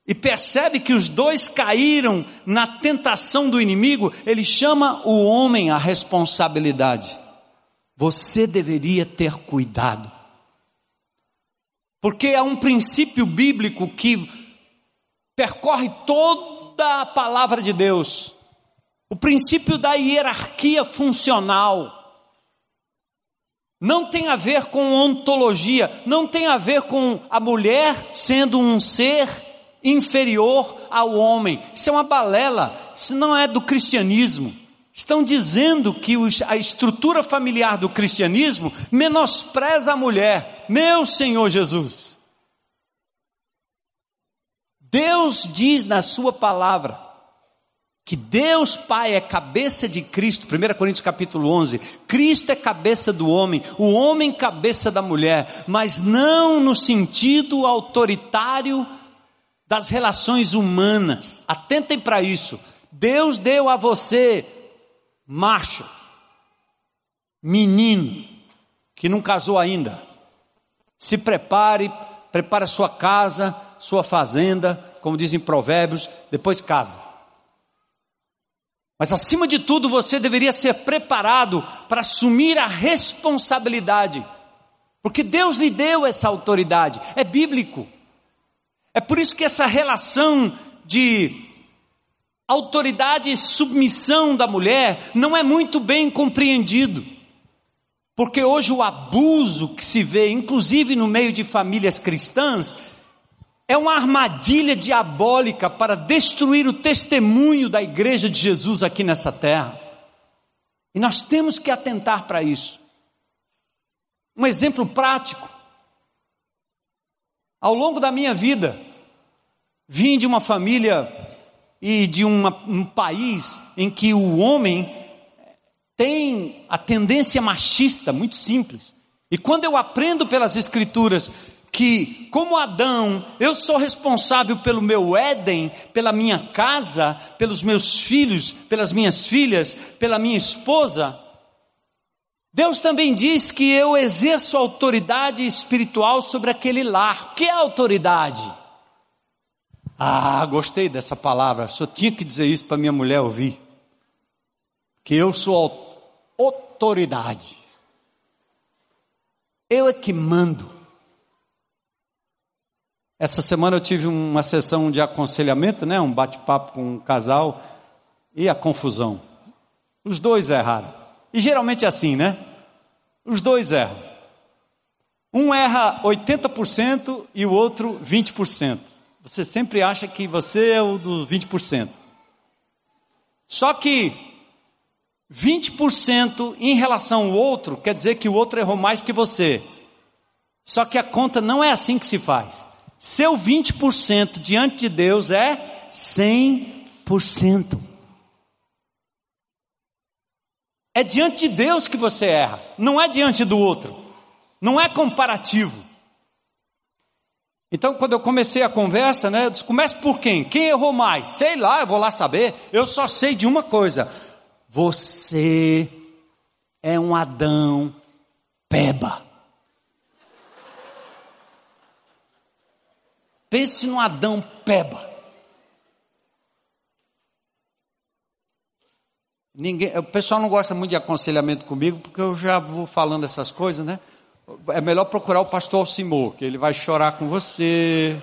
e percebe que os dois caíram na tentação do inimigo, ele chama o homem à responsabilidade. Você deveria ter cuidado. Porque há um princípio bíblico que percorre toda a palavra de Deus. O princípio da hierarquia funcional. Não tem a ver com ontologia, não tem a ver com a mulher sendo um ser inferior ao homem. Isso é uma balela, isso não é do cristianismo. Estão dizendo que a estrutura familiar do cristianismo menospreza a mulher. Meu Senhor Jesus. Deus diz na sua palavra que Deus Pai é cabeça de Cristo, 1 Coríntios capítulo 11, Cristo é cabeça do homem, o homem cabeça da mulher, mas não no sentido autoritário das relações humanas. Atentem para isso. Deus deu a você, macho, menino, que não casou ainda. Se prepare, prepare a sua casa, sua fazenda, como dizem provérbios, depois casa. Mas acima de tudo, você deveria ser preparado para assumir a responsabilidade, porque Deus lhe deu essa autoridade, é bíblico. É por isso que essa relação de autoridade e submissão da mulher não é muito bem compreendido. Porque hoje o abuso que se vê, inclusive no meio de famílias cristãs, é uma armadilha diabólica para destruir o testemunho da igreja de Jesus aqui nessa terra. E nós temos que atentar para isso. Um exemplo prático. Ao longo da minha vida, vim de uma família e de uma, um país em que o homem tem a tendência machista, muito simples. E quando eu aprendo pelas Escrituras que, como Adão, eu sou responsável pelo meu Éden, pela minha casa, pelos meus filhos, pelas minhas filhas, pela minha esposa. Deus também diz que eu exerço autoridade espiritual sobre aquele lar. O que é autoridade? Ah, gostei dessa palavra. Só tinha que dizer isso para minha mulher ouvir. Que eu sou autoridade. Eu é que mando. Essa semana eu tive uma sessão de aconselhamento, né, um bate-papo com um casal e a confusão. Os dois erraram. E geralmente é assim, né? Os dois erram. Um erra 80% e o outro 20%. Você sempre acha que você é o do 20%. Só que 20% em relação ao outro quer dizer que o outro errou mais que você. Só que a conta não é assim que se faz. Seu 20% diante de Deus é 100%. É diante de Deus que você erra, não é diante do outro, não é comparativo. Então, quando eu comecei a conversa, né, eu disse, comece por quem? Quem errou mais? Sei lá, eu vou lá saber. Eu só sei de uma coisa: você é um Adão peba. Pense no Adão peba. Ninguém, o pessoal não gosta muito de aconselhamento comigo, porque eu já vou falando essas coisas, né? É melhor procurar o pastor Alcimor, que ele vai chorar com você,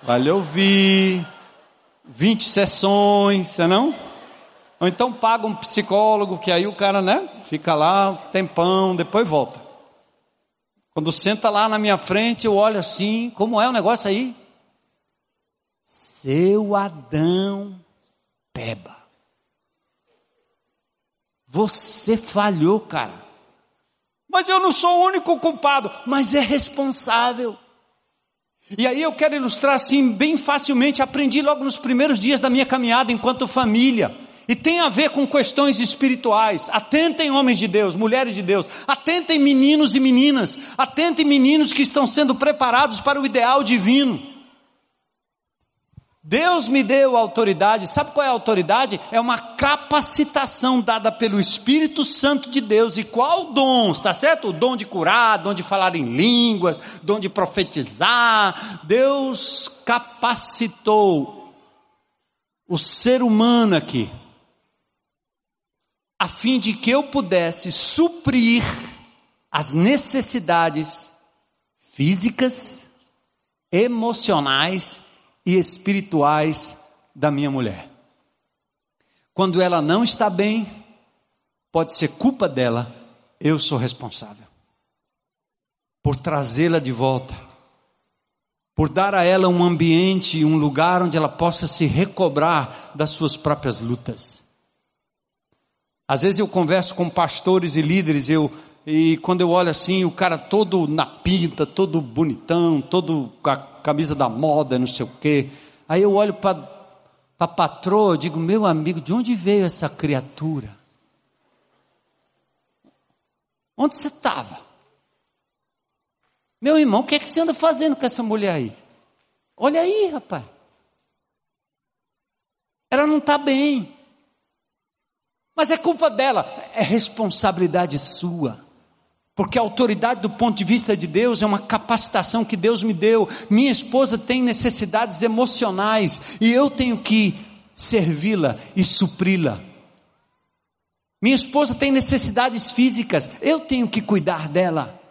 vai lhe ouvir, 20 sessões, não? Ou então paga um psicólogo, que aí o cara, né, fica lá um tempão, depois volta. Quando senta lá na minha frente, eu olho assim, como é o negócio aí? Seu Adão Peba. Você falhou, cara. Mas eu não sou o único culpado, mas é responsável. E aí eu quero ilustrar assim, bem facilmente, aprendi logo nos primeiros dias da minha caminhada enquanto família. E tem a ver com questões espirituais. Atentem, homens de Deus, mulheres de Deus. Atentem, meninos e meninas. Atentem, meninos que estão sendo preparados para o ideal divino. Deus me deu autoridade, sabe qual é a autoridade? É uma capacitação dada pelo Espírito Santo de Deus. E qual dom? Está certo? O dom de curar, dom de falar em línguas, dom de profetizar. Deus capacitou o ser humano aqui, a fim de que eu pudesse suprir as necessidades físicas, emocionais e espirituais da minha mulher. Quando ela não está bem, pode ser culpa dela, eu sou responsável. Por trazê-la de volta, por dar a ela um ambiente, um lugar onde ela possa se recobrar das suas próprias lutas. Às vezes eu converso com pastores e líderes, eu e quando eu olho assim, o cara todo na pinta, todo bonitão, todo com a camisa da moda, não sei o quê. Aí eu olho para a patroa, digo, meu amigo, de onde veio essa criatura? Onde você estava? Meu irmão, o que, é que você anda fazendo com essa mulher aí? Olha aí, rapaz. Ela não está bem. Mas é culpa dela, é responsabilidade sua. Porque a autoridade do ponto de vista de Deus é uma capacitação que Deus me deu. Minha esposa tem necessidades emocionais e eu tenho que servi-la e supri-la. Minha esposa tem necessidades físicas, eu tenho que cuidar dela.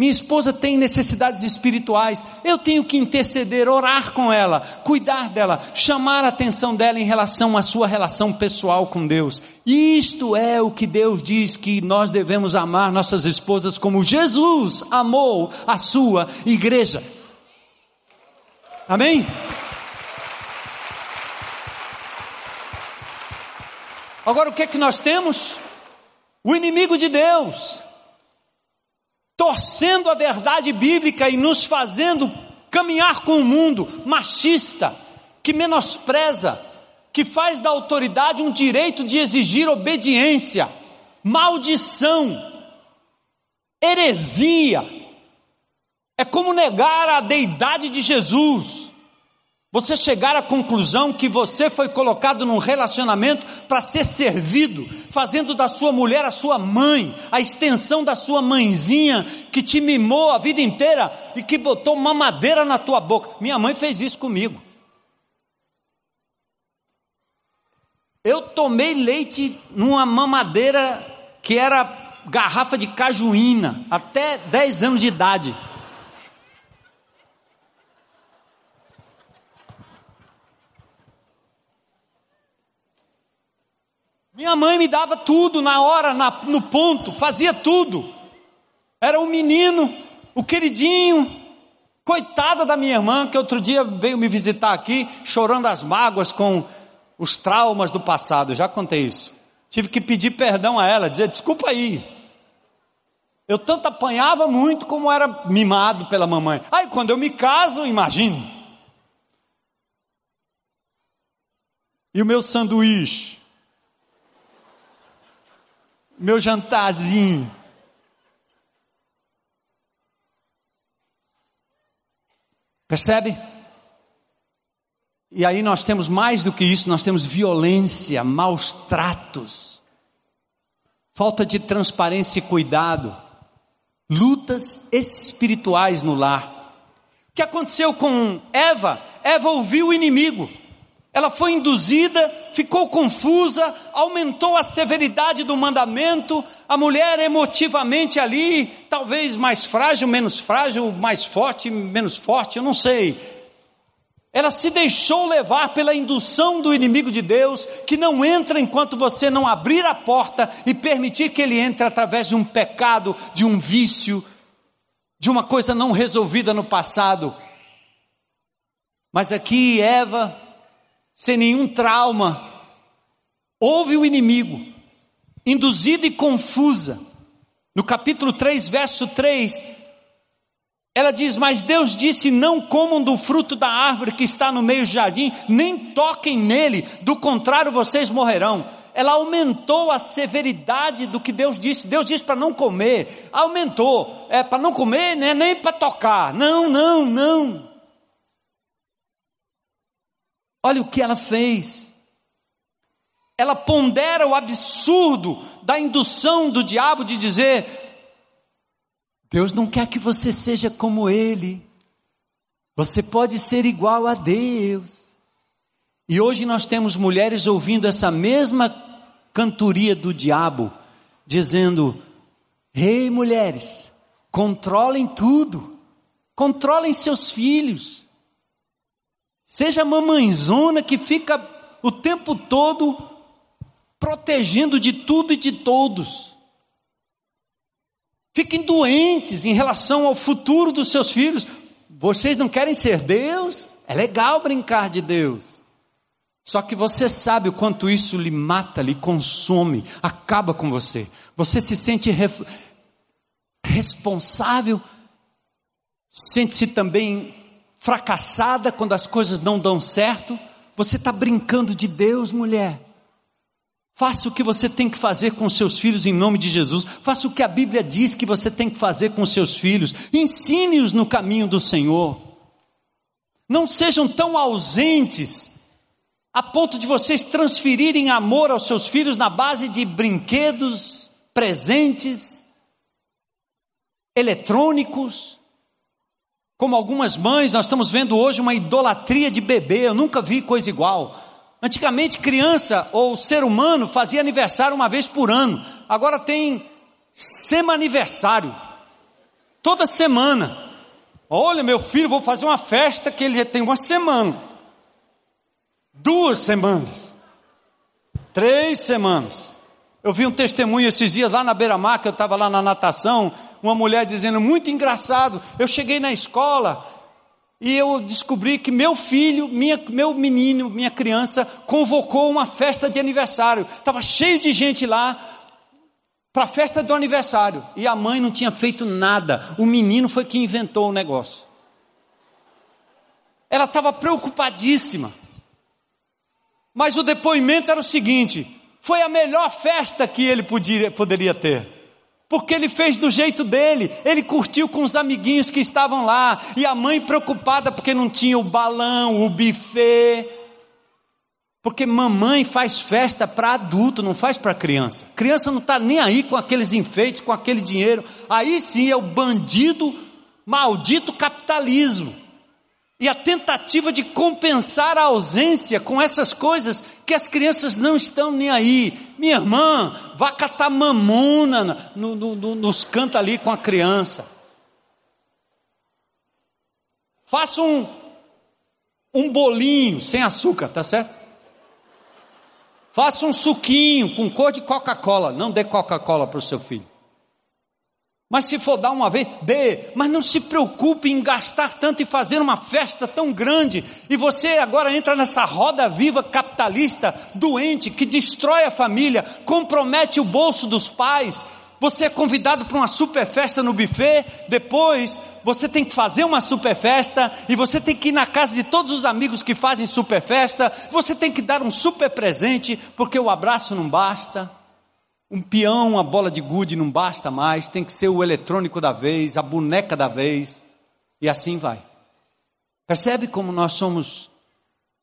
Minha esposa tem necessidades espirituais, eu tenho que interceder, orar com ela, cuidar dela, chamar a atenção dela em relação à sua relação pessoal com Deus. Isto é o que Deus diz que nós devemos amar nossas esposas como Jesus amou a sua igreja. Amém? Agora o que é que nós temos? O inimigo de Deus torcendo a verdade bíblica e nos fazendo caminhar com o um mundo machista, que menospreza, que faz da autoridade um direito de exigir obediência, maldição, heresia. É como negar a deidade de Jesus. Você chegar à conclusão que você foi colocado num relacionamento para ser servido, fazendo da sua mulher a sua mãe, a extensão da sua mãezinha que te mimou a vida inteira e que botou uma madeira na tua boca. Minha mãe fez isso comigo. Eu tomei leite numa mamadeira que era garrafa de cajuína, até 10 anos de idade. Minha mãe me dava tudo na hora, na, no ponto, fazia tudo. Era um menino, o queridinho, coitada da minha irmã, que outro dia veio me visitar aqui, chorando as mágoas com os traumas do passado. Já contei isso. Tive que pedir perdão a ela, dizer: desculpa aí. Eu tanto apanhava muito como era mimado pela mamãe. Aí quando eu me caso, imagine. E o meu sanduíche? Meu jantarzinho. Percebe? E aí nós temos mais do que isso, nós temos violência, maus tratos, falta de transparência e cuidado, lutas espirituais no lar. O que aconteceu com Eva? Eva ouviu o inimigo. Ela foi induzida, ficou confusa, aumentou a severidade do mandamento. A mulher emotivamente ali, talvez mais frágil, menos frágil, mais forte, menos forte, eu não sei. Ela se deixou levar pela indução do inimigo de Deus, que não entra enquanto você não abrir a porta e permitir que ele entre através de um pecado, de um vício, de uma coisa não resolvida no passado. Mas aqui Eva, sem nenhum trauma, ouve o inimigo, induzida e confusa. No capítulo 3, verso 3, ela diz: Mas Deus disse: Não comam do fruto da árvore que está no meio do jardim, nem toquem nele, do contrário vocês morrerão. Ela aumentou a severidade do que Deus disse. Deus disse para não comer, aumentou. É para não comer, né? nem para tocar. Não, não, não. Olha o que ela fez. Ela pondera o absurdo da indução do diabo de dizer: Deus não quer que você seja como Ele. Você pode ser igual a Deus. E hoje nós temos mulheres ouvindo essa mesma cantoria do diabo, dizendo: Ei, hey, mulheres, controlem tudo, controlem seus filhos, seja mamãezona que fica o tempo todo protegendo de tudo e de todos. Fiquem doentes em relação ao futuro dos seus filhos. Vocês não querem ser Deus? É legal brincar de Deus. Só que você sabe o quanto isso lhe mata, lhe consome, acaba com você. Você se sente ref... responsável, sente-se também fracassada quando as coisas não dão certo. Você está brincando de Deus, mulher. Faça o que você tem que fazer com seus filhos em nome de Jesus. Faça o que a Bíblia diz que você tem que fazer com seus filhos. Ensine-os no caminho do Senhor. Não sejam tão ausentes a ponto de vocês transferirem amor aos seus filhos na base de brinquedos, presentes, eletrônicos. Como algumas mães, nós estamos vendo hoje uma idolatria de bebê. Eu nunca vi coisa igual Antigamente, criança ou ser humano fazia aniversário uma vez por ano. Agora tem sema-aniversário. Toda semana. Olha, meu filho, vou fazer uma festa que ele já tem uma semana. Duas semanas. Três semanas. Eu vi um testemunho esses dias lá na beira-mar, que eu estava lá na natação, uma mulher dizendo, muito engraçado, eu cheguei na escola, e eu descobri que meu filho, minha, meu menino, minha criança, convocou uma festa de aniversário. Estava cheio de gente lá para a festa do aniversário. E a mãe não tinha feito nada. O menino foi que inventou o negócio. Ela estava preocupadíssima. Mas o depoimento era o seguinte: foi a melhor festa que ele podia, poderia ter porque ele fez do jeito dele, ele curtiu com os amiguinhos que estavam lá, e a mãe preocupada porque não tinha o balão, o buffet. Porque mamãe faz festa para adulto, não faz para criança. Criança não está nem aí com aqueles enfeites, com aquele dinheiro. Aí sim é o bandido, maldito capitalismo e a tentativa de compensar a ausência com essas coisas que as crianças não estão nem aí. Minha irmã, vá catar mamona no, no, no, nos cantos ali com a criança. Faça um, um bolinho sem açúcar, tá certo? Faça um suquinho com cor de Coca-Cola. Não dê Coca-Cola para o seu filho. Mas se for dar uma vez, dê. Mas não se preocupe em gastar tanto e fazer uma festa tão grande. E você agora entra nessa roda viva capitalista, doente, que destrói a família, compromete o bolso dos pais. Você é convidado para uma super festa no buffet, depois você tem que fazer uma super festa, e você tem que ir na casa de todos os amigos que fazem super festa, você tem que dar um super presente, porque o abraço não basta. Um peão, uma bola de gude não basta mais, tem que ser o eletrônico da vez, a boneca da vez, e assim vai. Percebe como nós somos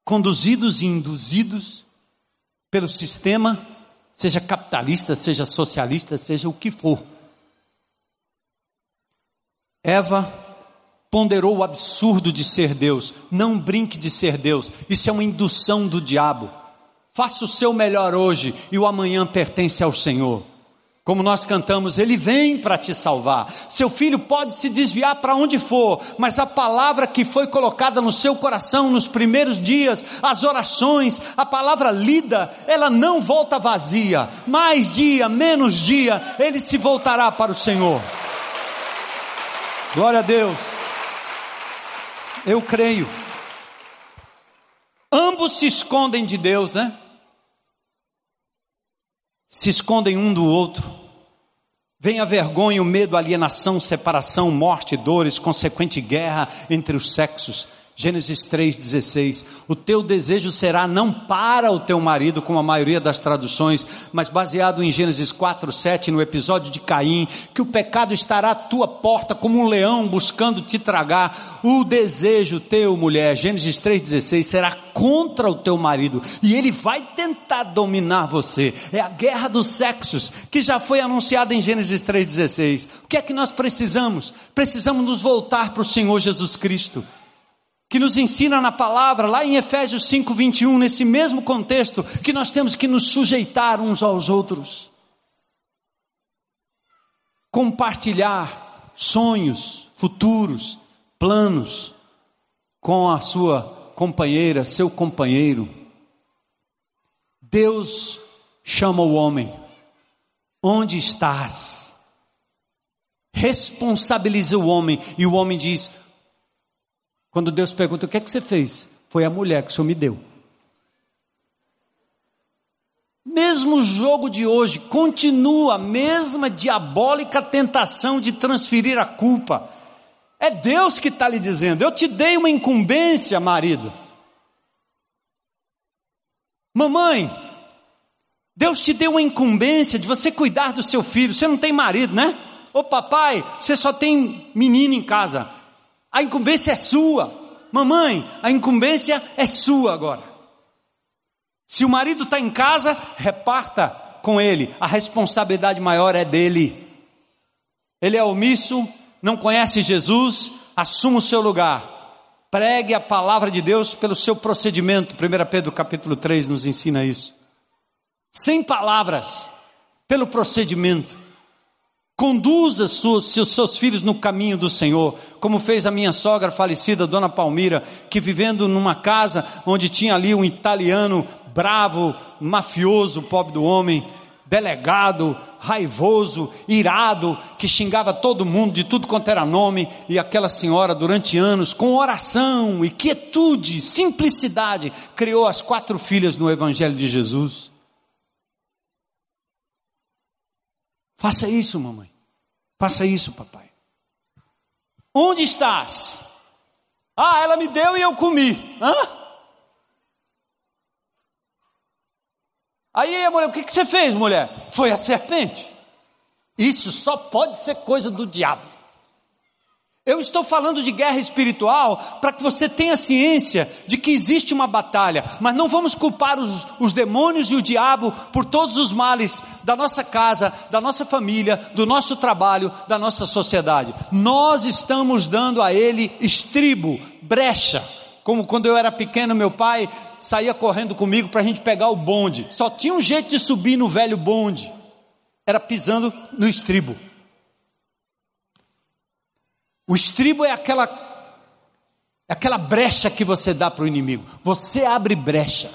conduzidos e induzidos pelo sistema, seja capitalista, seja socialista, seja o que for. Eva ponderou o absurdo de ser Deus, não brinque de ser Deus, isso é uma indução do diabo. Faça o seu melhor hoje e o amanhã pertence ao Senhor. Como nós cantamos, Ele vem para te salvar. Seu filho pode se desviar para onde for, mas a palavra que foi colocada no seu coração nos primeiros dias, as orações, a palavra lida, ela não volta vazia. Mais dia, menos dia, ele se voltará para o Senhor. Glória a Deus. Eu creio. Ambos se escondem de Deus, né? Se escondem um do outro. Vem a vergonha, o medo, alienação, separação, morte, dores, consequente guerra entre os sexos. Gênesis 3,16. O teu desejo será não para o teu marido, como a maioria das traduções, mas baseado em Gênesis 4,7, no episódio de Caim, que o pecado estará à tua porta como um leão buscando te tragar. O desejo teu, mulher, Gênesis 3,16, será contra o teu marido e ele vai tentar dominar você. É a guerra dos sexos que já foi anunciada em Gênesis 3,16. O que é que nós precisamos? Precisamos nos voltar para o Senhor Jesus Cristo que nos ensina na palavra, lá em Efésios 5, 21, nesse mesmo contexto, que nós temos que nos sujeitar uns aos outros, compartilhar sonhos, futuros, planos com a sua companheira, seu companheiro. Deus chama o homem, onde estás? Responsabiliza o homem, e o homem diz: quando Deus pergunta: O que é que você fez? Foi a mulher que o Senhor me deu. Mesmo jogo de hoje continua a mesma diabólica tentação de transferir a culpa. É Deus que está lhe dizendo: Eu te dei uma incumbência, marido. Mamãe, Deus te deu uma incumbência de você cuidar do seu filho. Você não tem marido, né? Ô papai, você só tem menino em casa. A incumbência é sua. Mamãe, a incumbência é sua agora. Se o marido está em casa, reparta com ele. A responsabilidade maior é dele. Ele é omisso, não conhece Jesus, assuma o seu lugar. Pregue a palavra de Deus pelo seu procedimento. 1 Pedro capítulo 3 nos ensina isso. Sem palavras, pelo procedimento. Conduza seus, filhos no caminho do Senhor, como fez a minha sogra falecida, Dona Palmira, que vivendo numa casa onde tinha ali um italiano bravo, mafioso, pobre do homem, delegado, raivoso, irado, que xingava todo mundo de tudo quanto era nome, e aquela senhora, durante anos, com oração e quietude, simplicidade, criou as quatro filhas no Evangelho de Jesus. Faça isso, mamãe. Faça isso, papai. Onde estás? Ah, ela me deu e eu comi. Hã? Aí mulher, o que, que você fez, mulher? Foi a serpente. Isso só pode ser coisa do diabo. Eu estou falando de guerra espiritual para que você tenha ciência de que existe uma batalha, mas não vamos culpar os, os, demônios e o diabo por todos os males da nossa casa, da nossa família, do nosso trabalho, da nossa sociedade. Nós estamos dando a ele estribo, brecha. Como quando eu era pequeno, meu pai saía correndo comigo para a gente pegar o bonde. Só tinha um jeito de subir no velho bonde, era pisando no estribo. O estribo é aquela, é aquela brecha que você dá para o inimigo. Você abre brecha.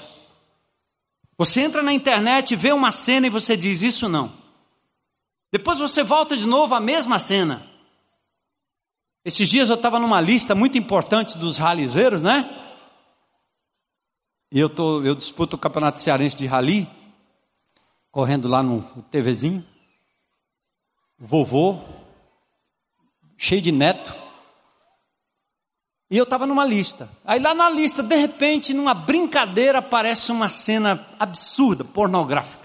Você entra na internet, vê uma cena e você diz: Isso não. Depois você volta de novo à mesma cena. Esses dias eu estava numa lista muito importante dos ralizeiros, né? E eu, tô, eu disputo o campeonato cearense de rally, correndo lá no, no TVzinho. Vovô, cheio de neto. E eu estava numa lista. Aí lá na lista, de repente, numa brincadeira, aparece uma cena absurda, pornográfica.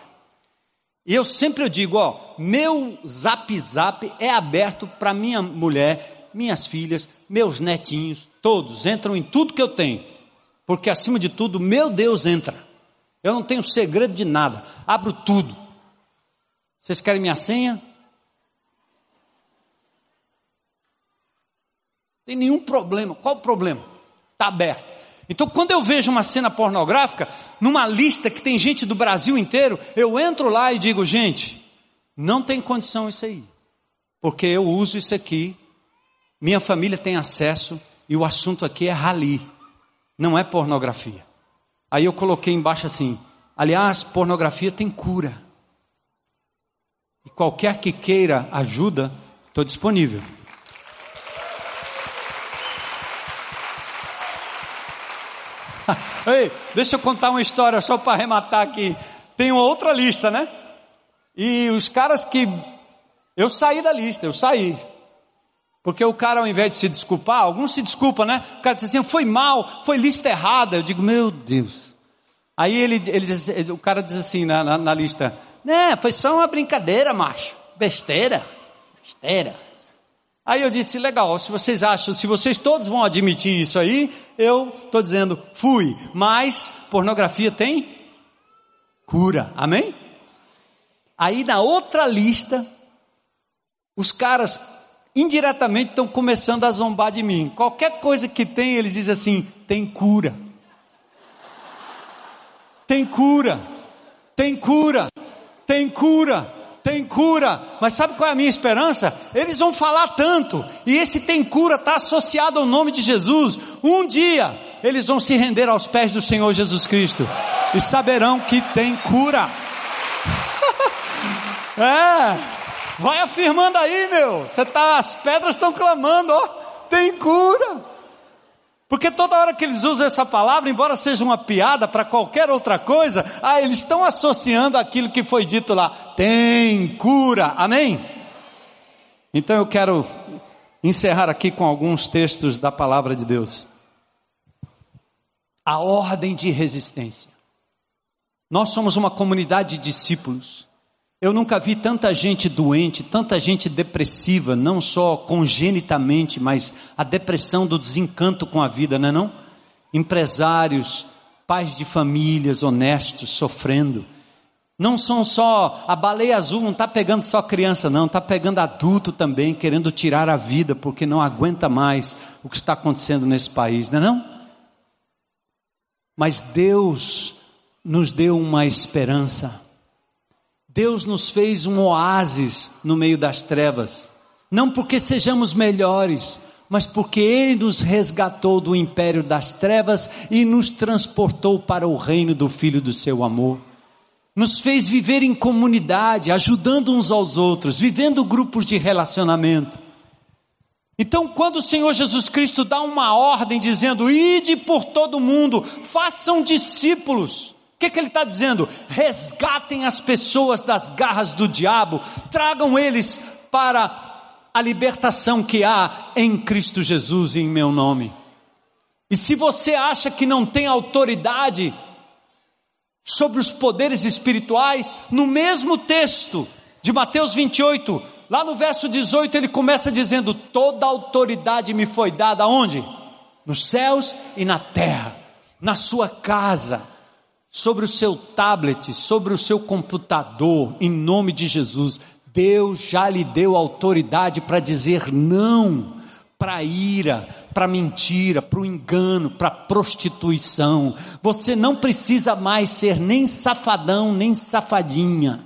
E eu sempre eu digo, ó, meu zap zap é aberto para minha mulher, minhas filhas, meus netinhos, todos entram em tudo que eu tenho. Porque acima de tudo, meu Deus entra. Eu não tenho segredo de nada. Abro tudo. Vocês querem minha senha? Tem nenhum problema. Qual o problema? Está aberto. Então, quando eu vejo uma cena pornográfica, numa lista que tem gente do Brasil inteiro, eu entro lá e digo, gente, não tem condição isso aí. Porque eu uso isso aqui, minha família tem acesso, e o assunto aqui é rali, não é pornografia. Aí eu coloquei embaixo assim: aliás, pornografia tem cura. E qualquer que queira ajuda, estou disponível. Ei, deixa eu contar uma história só para arrematar aqui. Tem uma outra lista, né? E os caras que. Eu saí da lista, eu saí. Porque o cara, ao invés de se desculpar, alguns se desculpam, né? O cara diz assim: foi mal, foi lista errada. Eu digo, meu Deus. Aí ele, ele diz, o cara diz assim na, na, na lista: né, foi só uma brincadeira, macho. Besteira. Besteira. Aí eu disse, legal, se vocês acham, se vocês todos vão admitir isso aí, eu estou dizendo, fui. Mas pornografia tem cura. Amém? Aí na outra lista, os caras indiretamente estão começando a zombar de mim. Qualquer coisa que tem, eles dizem assim: tem cura. Tem cura. Tem cura. Tem cura tem cura. Mas sabe qual é a minha esperança? Eles vão falar tanto, e esse tem cura está associado ao nome de Jesus. Um dia eles vão se render aos pés do Senhor Jesus Cristo e saberão que tem cura. é, vai afirmando aí, meu. Você tá, as pedras estão clamando, ó, tem cura. Porque toda hora que eles usam essa palavra, embora seja uma piada para qualquer outra coisa, ah, eles estão associando aquilo que foi dito lá. Tem cura. Amém? Então eu quero encerrar aqui com alguns textos da palavra de Deus. A ordem de resistência. Nós somos uma comunidade de discípulos. Eu nunca vi tanta gente doente, tanta gente depressiva, não só congenitamente, mas a depressão do desencanto com a vida, não é não? Empresários, pais de famílias honestos sofrendo. Não são só a baleia azul não está pegando só criança, não, está pegando adulto também, querendo tirar a vida porque não aguenta mais o que está acontecendo nesse país, não é não? Mas Deus nos deu uma esperança. Deus nos fez um oásis no meio das trevas, não porque sejamos melhores, mas porque Ele nos resgatou do império das trevas e nos transportou para o reino do Filho do seu amor. Nos fez viver em comunidade, ajudando uns aos outros, vivendo grupos de relacionamento. Então, quando o Senhor Jesus Cristo dá uma ordem dizendo: ide por todo mundo, façam discípulos, o que, que ele está dizendo? Resgatem as pessoas das garras do diabo, tragam eles para a libertação que há em Cristo Jesus e em meu nome. E se você acha que não tem autoridade sobre os poderes espirituais, no mesmo texto de Mateus 28, lá no verso 18, ele começa dizendo: Toda autoridade me foi dada onde? Nos céus e na terra, na sua casa sobre o seu tablet, sobre o seu computador, em nome de Jesus. Deus já lhe deu autoridade para dizer não para ira, para mentira, para o engano, para a prostituição. Você não precisa mais ser nem safadão, nem safadinha.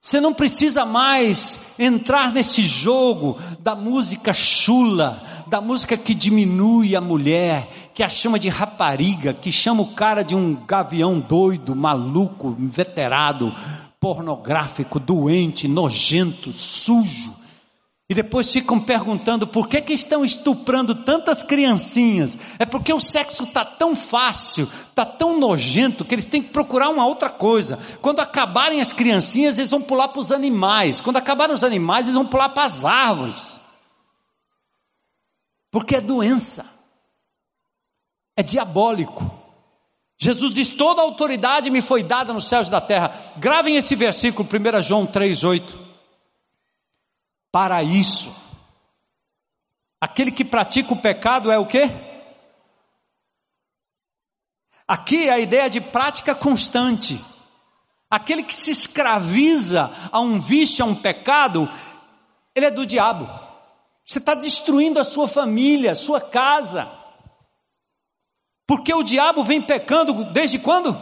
Você não precisa mais entrar nesse jogo da música chula, da música que diminui a mulher, que a chama de rapariga, que chama o cara de um gavião doido, maluco, inveterado, pornográfico, doente, nojento, sujo. E depois ficam perguntando por que, que estão estuprando tantas criancinhas. É porque o sexo está tão fácil, está tão nojento, que eles têm que procurar uma outra coisa. Quando acabarem as criancinhas, eles vão pular para os animais. Quando acabarem os animais, eles vão pular para as árvores. Porque é doença, é diabólico. Jesus diz: toda autoridade me foi dada nos céus e da terra. Gravem esse versículo, 1 João 3,8 para isso. Aquele que pratica o pecado é o quê? Aqui é a ideia de prática constante. Aquele que se escraviza a um vício, a um pecado, ele é do diabo. Você está destruindo a sua família, a sua casa. Porque o diabo vem pecando desde quando?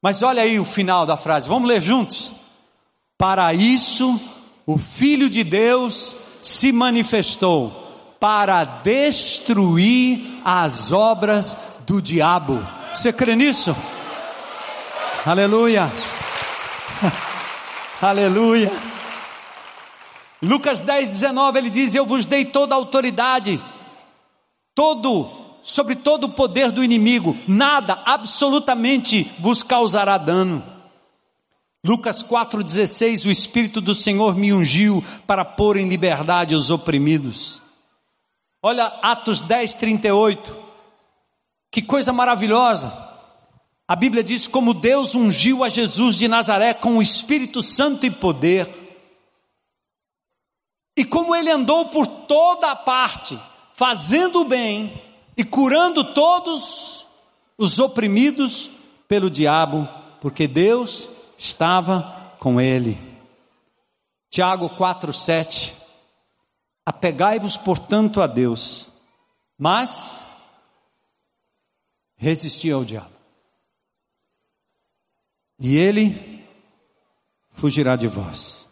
Mas olha aí o final da frase, vamos ler juntos. Para isso o Filho de Deus se manifestou para destruir as obras do diabo. Você crê nisso? Aleluia. Aleluia. Lucas 10, 19, ele diz: Eu vos dei toda a autoridade, todo sobre todo o poder do inimigo, nada, absolutamente vos causará dano. Lucas 4,16: O Espírito do Senhor me ungiu para pôr em liberdade os oprimidos. Olha Atos 10, 38. Que coisa maravilhosa. A Bíblia diz como Deus ungiu a Jesus de Nazaré com o Espírito Santo e poder. E como ele andou por toda a parte, fazendo o bem e curando todos os oprimidos pelo diabo, porque Deus estava com ele. Tiago 4:7 Apegai-vos, portanto, a Deus, mas resisti ao diabo. E ele fugirá de vós.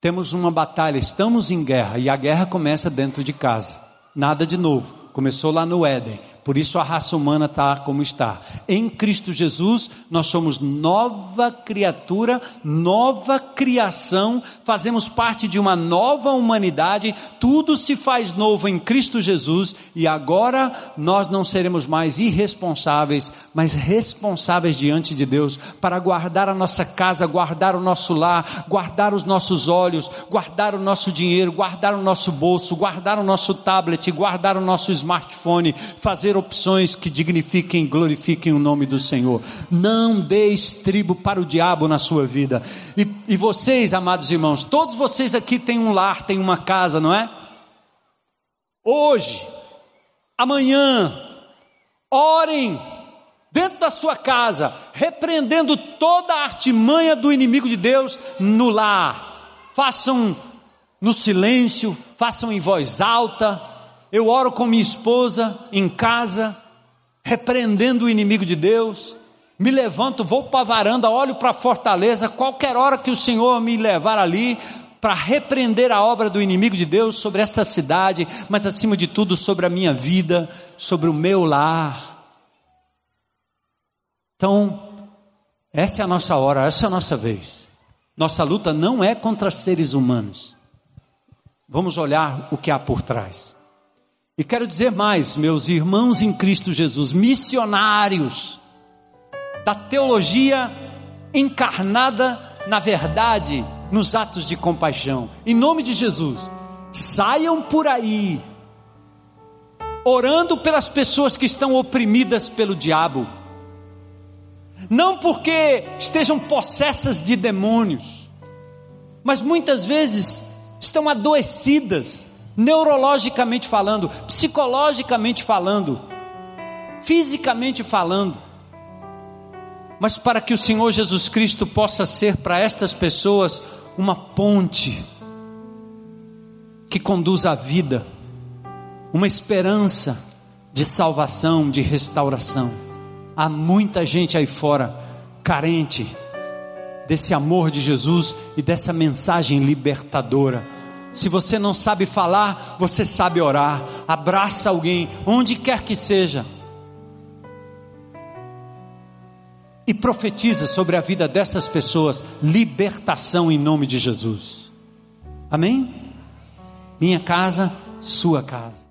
Temos uma batalha, estamos em guerra e a guerra começa dentro de casa. Nada de novo. Começou lá no Éden. Por isso a raça humana está como está. Em Cristo Jesus, nós somos nova criatura, nova criação, fazemos parte de uma nova humanidade, tudo se faz novo em Cristo Jesus e agora nós não seremos mais irresponsáveis, mas responsáveis diante de Deus para guardar a nossa casa, guardar o nosso lar, guardar os nossos olhos, guardar o nosso dinheiro, guardar o nosso bolso, guardar o nosso tablet, guardar o nosso smartphone, fazer fazer opções que dignifiquem e glorifiquem o nome do Senhor. Não dê estribo para o diabo na sua vida. E, e vocês, amados irmãos, todos vocês aqui têm um lar, têm uma casa, não é? Hoje, amanhã, orem dentro da sua casa, repreendendo toda a artimanha do inimigo de Deus no lar. Façam no silêncio, façam em voz alta, eu oro com minha esposa em casa, repreendendo o inimigo de Deus. Me levanto, vou para a varanda, olho para a fortaleza, qualquer hora que o Senhor me levar ali, para repreender a obra do inimigo de Deus sobre esta cidade, mas acima de tudo sobre a minha vida, sobre o meu lar. Então, essa é a nossa hora, essa é a nossa vez. Nossa luta não é contra seres humanos. Vamos olhar o que há por trás. E quero dizer mais, meus irmãos em Cristo Jesus, missionários da teologia encarnada na verdade, nos atos de compaixão. Em nome de Jesus, saiam por aí orando pelas pessoas que estão oprimidas pelo diabo. Não porque estejam possessas de demônios, mas muitas vezes estão adoecidas neurologicamente falando, psicologicamente falando, fisicamente falando. Mas para que o Senhor Jesus Cristo possa ser para estas pessoas uma ponte que conduz à vida, uma esperança de salvação, de restauração. Há muita gente aí fora carente desse amor de Jesus e dessa mensagem libertadora se você não sabe falar, você sabe orar. Abraça alguém, onde quer que seja. E profetiza sobre a vida dessas pessoas libertação em nome de Jesus. Amém? Minha casa, sua casa.